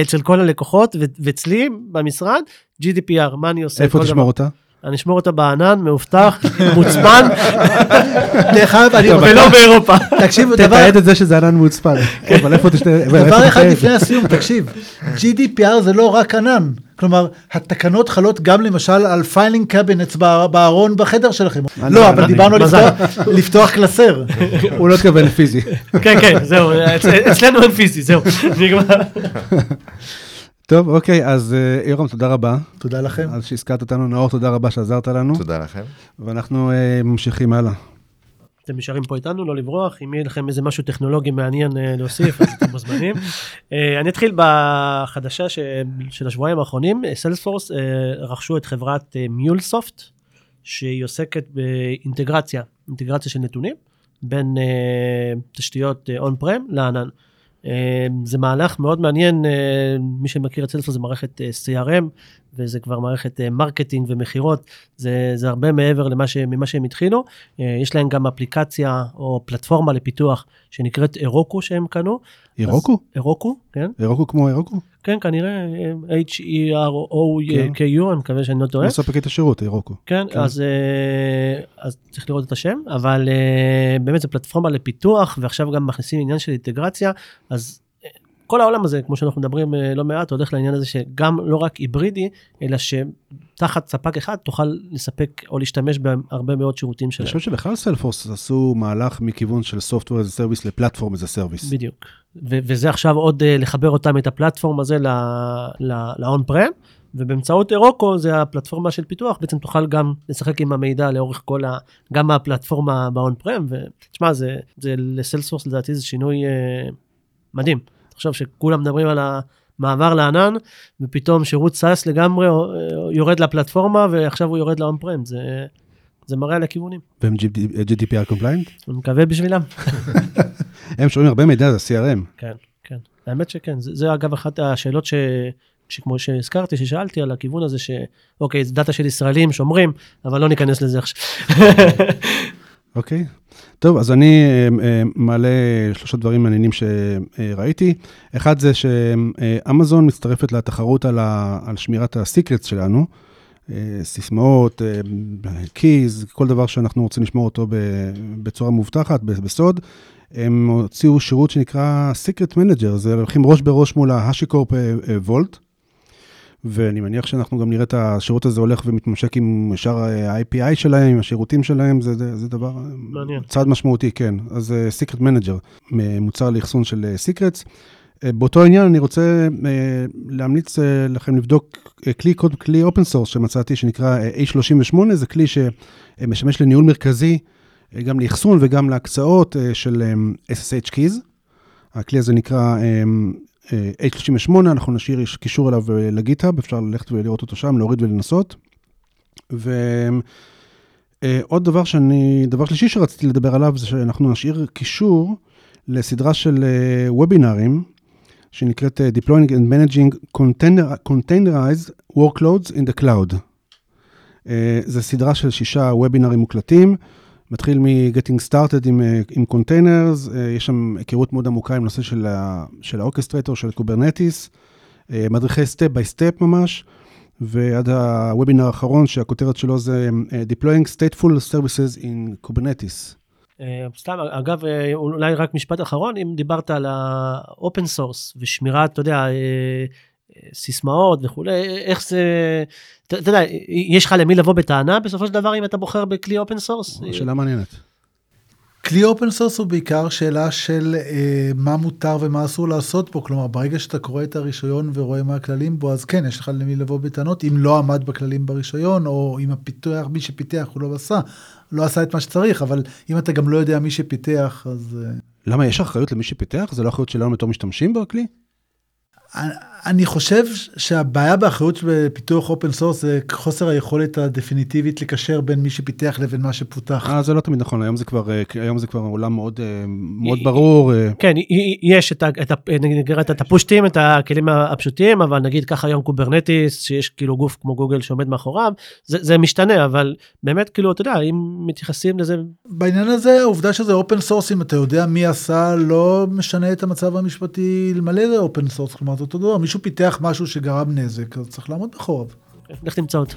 אצל כל הלקוחות, ואצלי במשרד, GDPR, מה אני עושה? איפה תשמור אותה? אני אשמור אותה בענן, מאובטח, מוצפן. ולא באירופה. תקשיב, דבר... תתעד את זה שזה ענן מוצפן. אבל איפה תשתה... דבר אחד לפני הסיום, תקשיב. GDPR זה לא רק ענן. כלומר, התקנות חלות גם למשל על filing cabinets בארון בחדר שלכם. לא, אבל דיברנו על לפתוח קלסר. הוא לא התכוון פיזי. כן, כן, זהו, אצלנו אין פיזי, זהו. טוב, אוקיי, אז אה, יורם, תודה רבה. תודה לכם. על שהזכרת אותנו, נאור, תודה רבה שעזרת לנו. תודה לכם. ואנחנו uh, ממשיכים הלאה. אתם נשארים פה איתנו, לא לברוח, אם יהיה לכם איזה משהו טכנולוגי מעניין uh, להוסיף, אז אתם מוזמנים. uh, אני אתחיל בחדשה ש... של השבועיים האחרונים, סיילספורס uh, רכשו את חברת מיולסופט, שהיא עוסקת באינטגרציה, אינטגרציה של נתונים, בין uh, תשתיות און uh, פרם לענן. אמ, זה מהלך מאוד מעניין, אה, מי שמכיר את סלספורס זה מערכת אה, CRM, וזה כבר מערכת אה, marketing ומכירות, זה, זה הרבה מעבר למה ש, ממה שהם התחילו. יש להם גם אפליקציה או פלטפורמה לפיתוח שנקראת Heroku שהם קנו. Heroku? Heroku, כן. Heroku כמו Heroku? כן, כנראה H-E-R-O-K-U, אני מקווה שאני לא טועה. מספק את השירות, Heroku. כן, כן. אז, אז צריך לראות את השם, אבל באמת זו פלטפורמה לפיתוח, ועכשיו גם מכניסים עניין של אינטגרציה, אז כל העולם הזה, כמו שאנחנו מדברים אה, לא מעט, הולך לעניין הזה שגם לא רק היברידי, אלא שתחת ספק אחד תוכל לספק או להשתמש בהרבה מאוד שירותים שלהם. אני חושב שבכלל סלפורס עשו מהלך מכיוון של Software as a Service לפלטפורם as a Service. בדיוק. ו- וזה עכשיו עוד uh, לחבר אותם, את הפלטפורם הזה ל-on prem. ובאמצעות אירוקו זה הפלטפורמה של פיתוח, בעצם תוכל גם לשחק עם המידע לאורך כל ה... גם מהפלטפורמה באון פרם, ותשמע, זה, זה לסלספורס לדעתי זה שינוי uh, מדהים. תחשוב שכולם מדברים על המעבר לענן, ופתאום שירות SaaS לגמרי אה, יורד לפלטפורמה, ועכשיו הוא יורד ל on-prem. זה, זה מראה על הכיוונים. והם GDPR compliant? אני מקווה בשבילם. הם שומרים הרבה מידע, זה CRM. כן, כן. האמת שכן. זה, זה אגב אחת השאלות ש... שכמו שהזכרתי, ששאלתי על הכיוון הזה, שאוקיי, זה data של ישראלים שומרים, אבל לא ניכנס לזה עכשיו. אוקיי, טוב, אז אני uh, מעלה שלושה דברים מעניינים שראיתי. אחד זה שאמזון מצטרפת לתחרות על, ה, על שמירת הסיקרטס שלנו. Uh, סיסמאות, קיז, כל דבר שאנחנו רוצים לשמור אותו בצורה מובטחת, בסוד. הם הוציאו שירות שנקרא Secret Manager, זה הולכים ראש בראש מול ההשיקורפ וולט, ואני מניח שאנחנו גם נראה את השירות הזה הולך ומתממשק עם שאר ה-IPI שלהם, עם השירותים שלהם, זה, זה, זה דבר, מעניין. צעד משמעותי, כן. אז uh, Secret Manager, מוצר לאחסון של אה, Secrets. אה, באותו עניין אני רוצה אה, להמליץ אה, לכם לבדוק אה, כלי קוד, כלי open source שמצאתי, שנקרא אה, A38, זה כלי שמשמש לניהול מרכזי, אה, גם לאחסון וגם להקצאות אה, של אממ, SSH Keys. הכלי הזה נקרא אממ, H38, אנחנו נשאיר קישור אליו ל GitHub, אפשר ללכת ולראות אותו שם, להוריד ולנסות. ועוד דבר שאני, דבר שלישי שרציתי לדבר עליו, זה שאנחנו נשאיר קישור לסדרה של וובינארים, שנקראת Deploying and Managing Containerized Workloads in the Cloud. זו סדרה של שישה וובינארים מוקלטים. מתחיל מ-Getting Started עם, אה, עם Containers, אה, יש שם היכרות מאוד עמוקה עם נושא של, ה, של ה orchestrator, של Kubernetes, אה, מדריכי step by step ממש, ועד הוובינר האחרון שהכותרת שלו זה Deploying Stateful Services in Kubernetes. סתם, אגב, אולי רק משפט אחרון, אם דיברת על ה open source ושמירת, אתה יודע, סיסמאות וכולי, איך זה, אתה יודע, יש לך למי לבוא בטענה בסופו של דבר אם אתה בוחר בכלי open source? שאלה מעניינת. כלי open source הוא בעיקר שאלה של אה, מה מותר ומה אסור לעשות פה, כלומר ברגע שאתה קורא את הרישיון ורואה מה הכללים בו, אז כן, יש לך למי לבוא בטענות, אם לא עמד בכללים ברישיון, או אם הפיתוח, מי שפיתח הוא לא עשה, לא עשה את מה שצריך, אבל אם אתה גם לא יודע מי שפיתח, אז... אה, למה, יש אחריות למי שפיתח? זה לא אחריות שלנו בתור משתמשים בכלי? אני חושב שהבעיה באחריות בפיתוח open source זה חוסר היכולת הדפיניטיבית לקשר בין מי שפיתח לבין מה שפותח. אה, זה לא תמיד נכון, היום זה כבר, אה, היום זה כבר עולם מאוד, אה, מאוד ברור. אה. כן, יש את, את, את, את הפושטים, את הכלים הפשוטים, אבל נגיד ככה היום Kubernetes, שיש כאילו גוף כמו גוגל שעומד מאחוריו, זה, זה משתנה, אבל באמת כאילו, אתה יודע, אם מתייחסים לזה... בעניין הזה, העובדה שזה open source, אם אתה יודע מי עשה, לא משנה את המצב המשפטי למלא זה open source, כלומר, זה אותו דבר. מישהו פיתח משהו שגרם נזק, אז צריך לעמוד מאחוריו. לך תמצא אותו.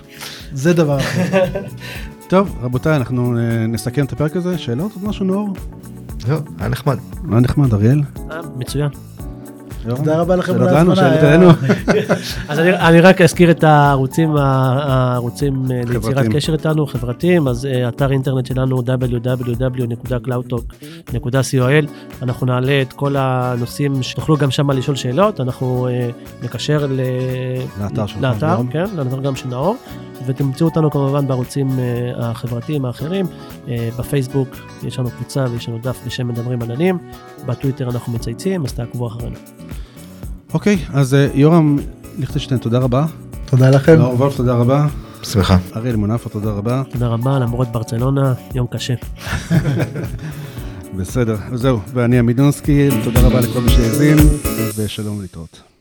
זה דבר אחר. טוב, רבותיי, אנחנו אה, נסכם את הפרק הזה. שאלות? עוד משהו, נאור? לא, היה נחמד. היה נחמד, אריאל? אה, מצוין. תודה רבה לכם על ההזמנה. אז אני רק אזכיר את הערוצים, הערוצים אה, ליצירת קשר איתנו, חברתיים, אז אה, אתר אינטרנט שלנו www.cloudtalk.co.il, אנחנו נעלה את כל הנושאים שתוכלו גם שם לשאול שאלות, אנחנו אה, נקשר לאתר, כן, לאתר גם של נאור, ותמצאו אותנו כמובן בערוצים החברתיים האחרים, בפייסבוק יש לנו קבוצה ויש לנו דף בשם מדברים עננים, בטוויטר אנחנו מצייצים, אז תעקבו אחרינו. אוקיי, אז אה, יורם ליכטנשטיין, תודה רבה. תודה לכם. נאור וולף, תודה רבה. בשמחה. אריאל מונפו, תודה רבה. תודה רבה, למרות ברצלונה, יום קשה. בסדר, זהו, ואני עמידונסקי, תודה רבה לכל מי שהאזין, ושלום להתראות.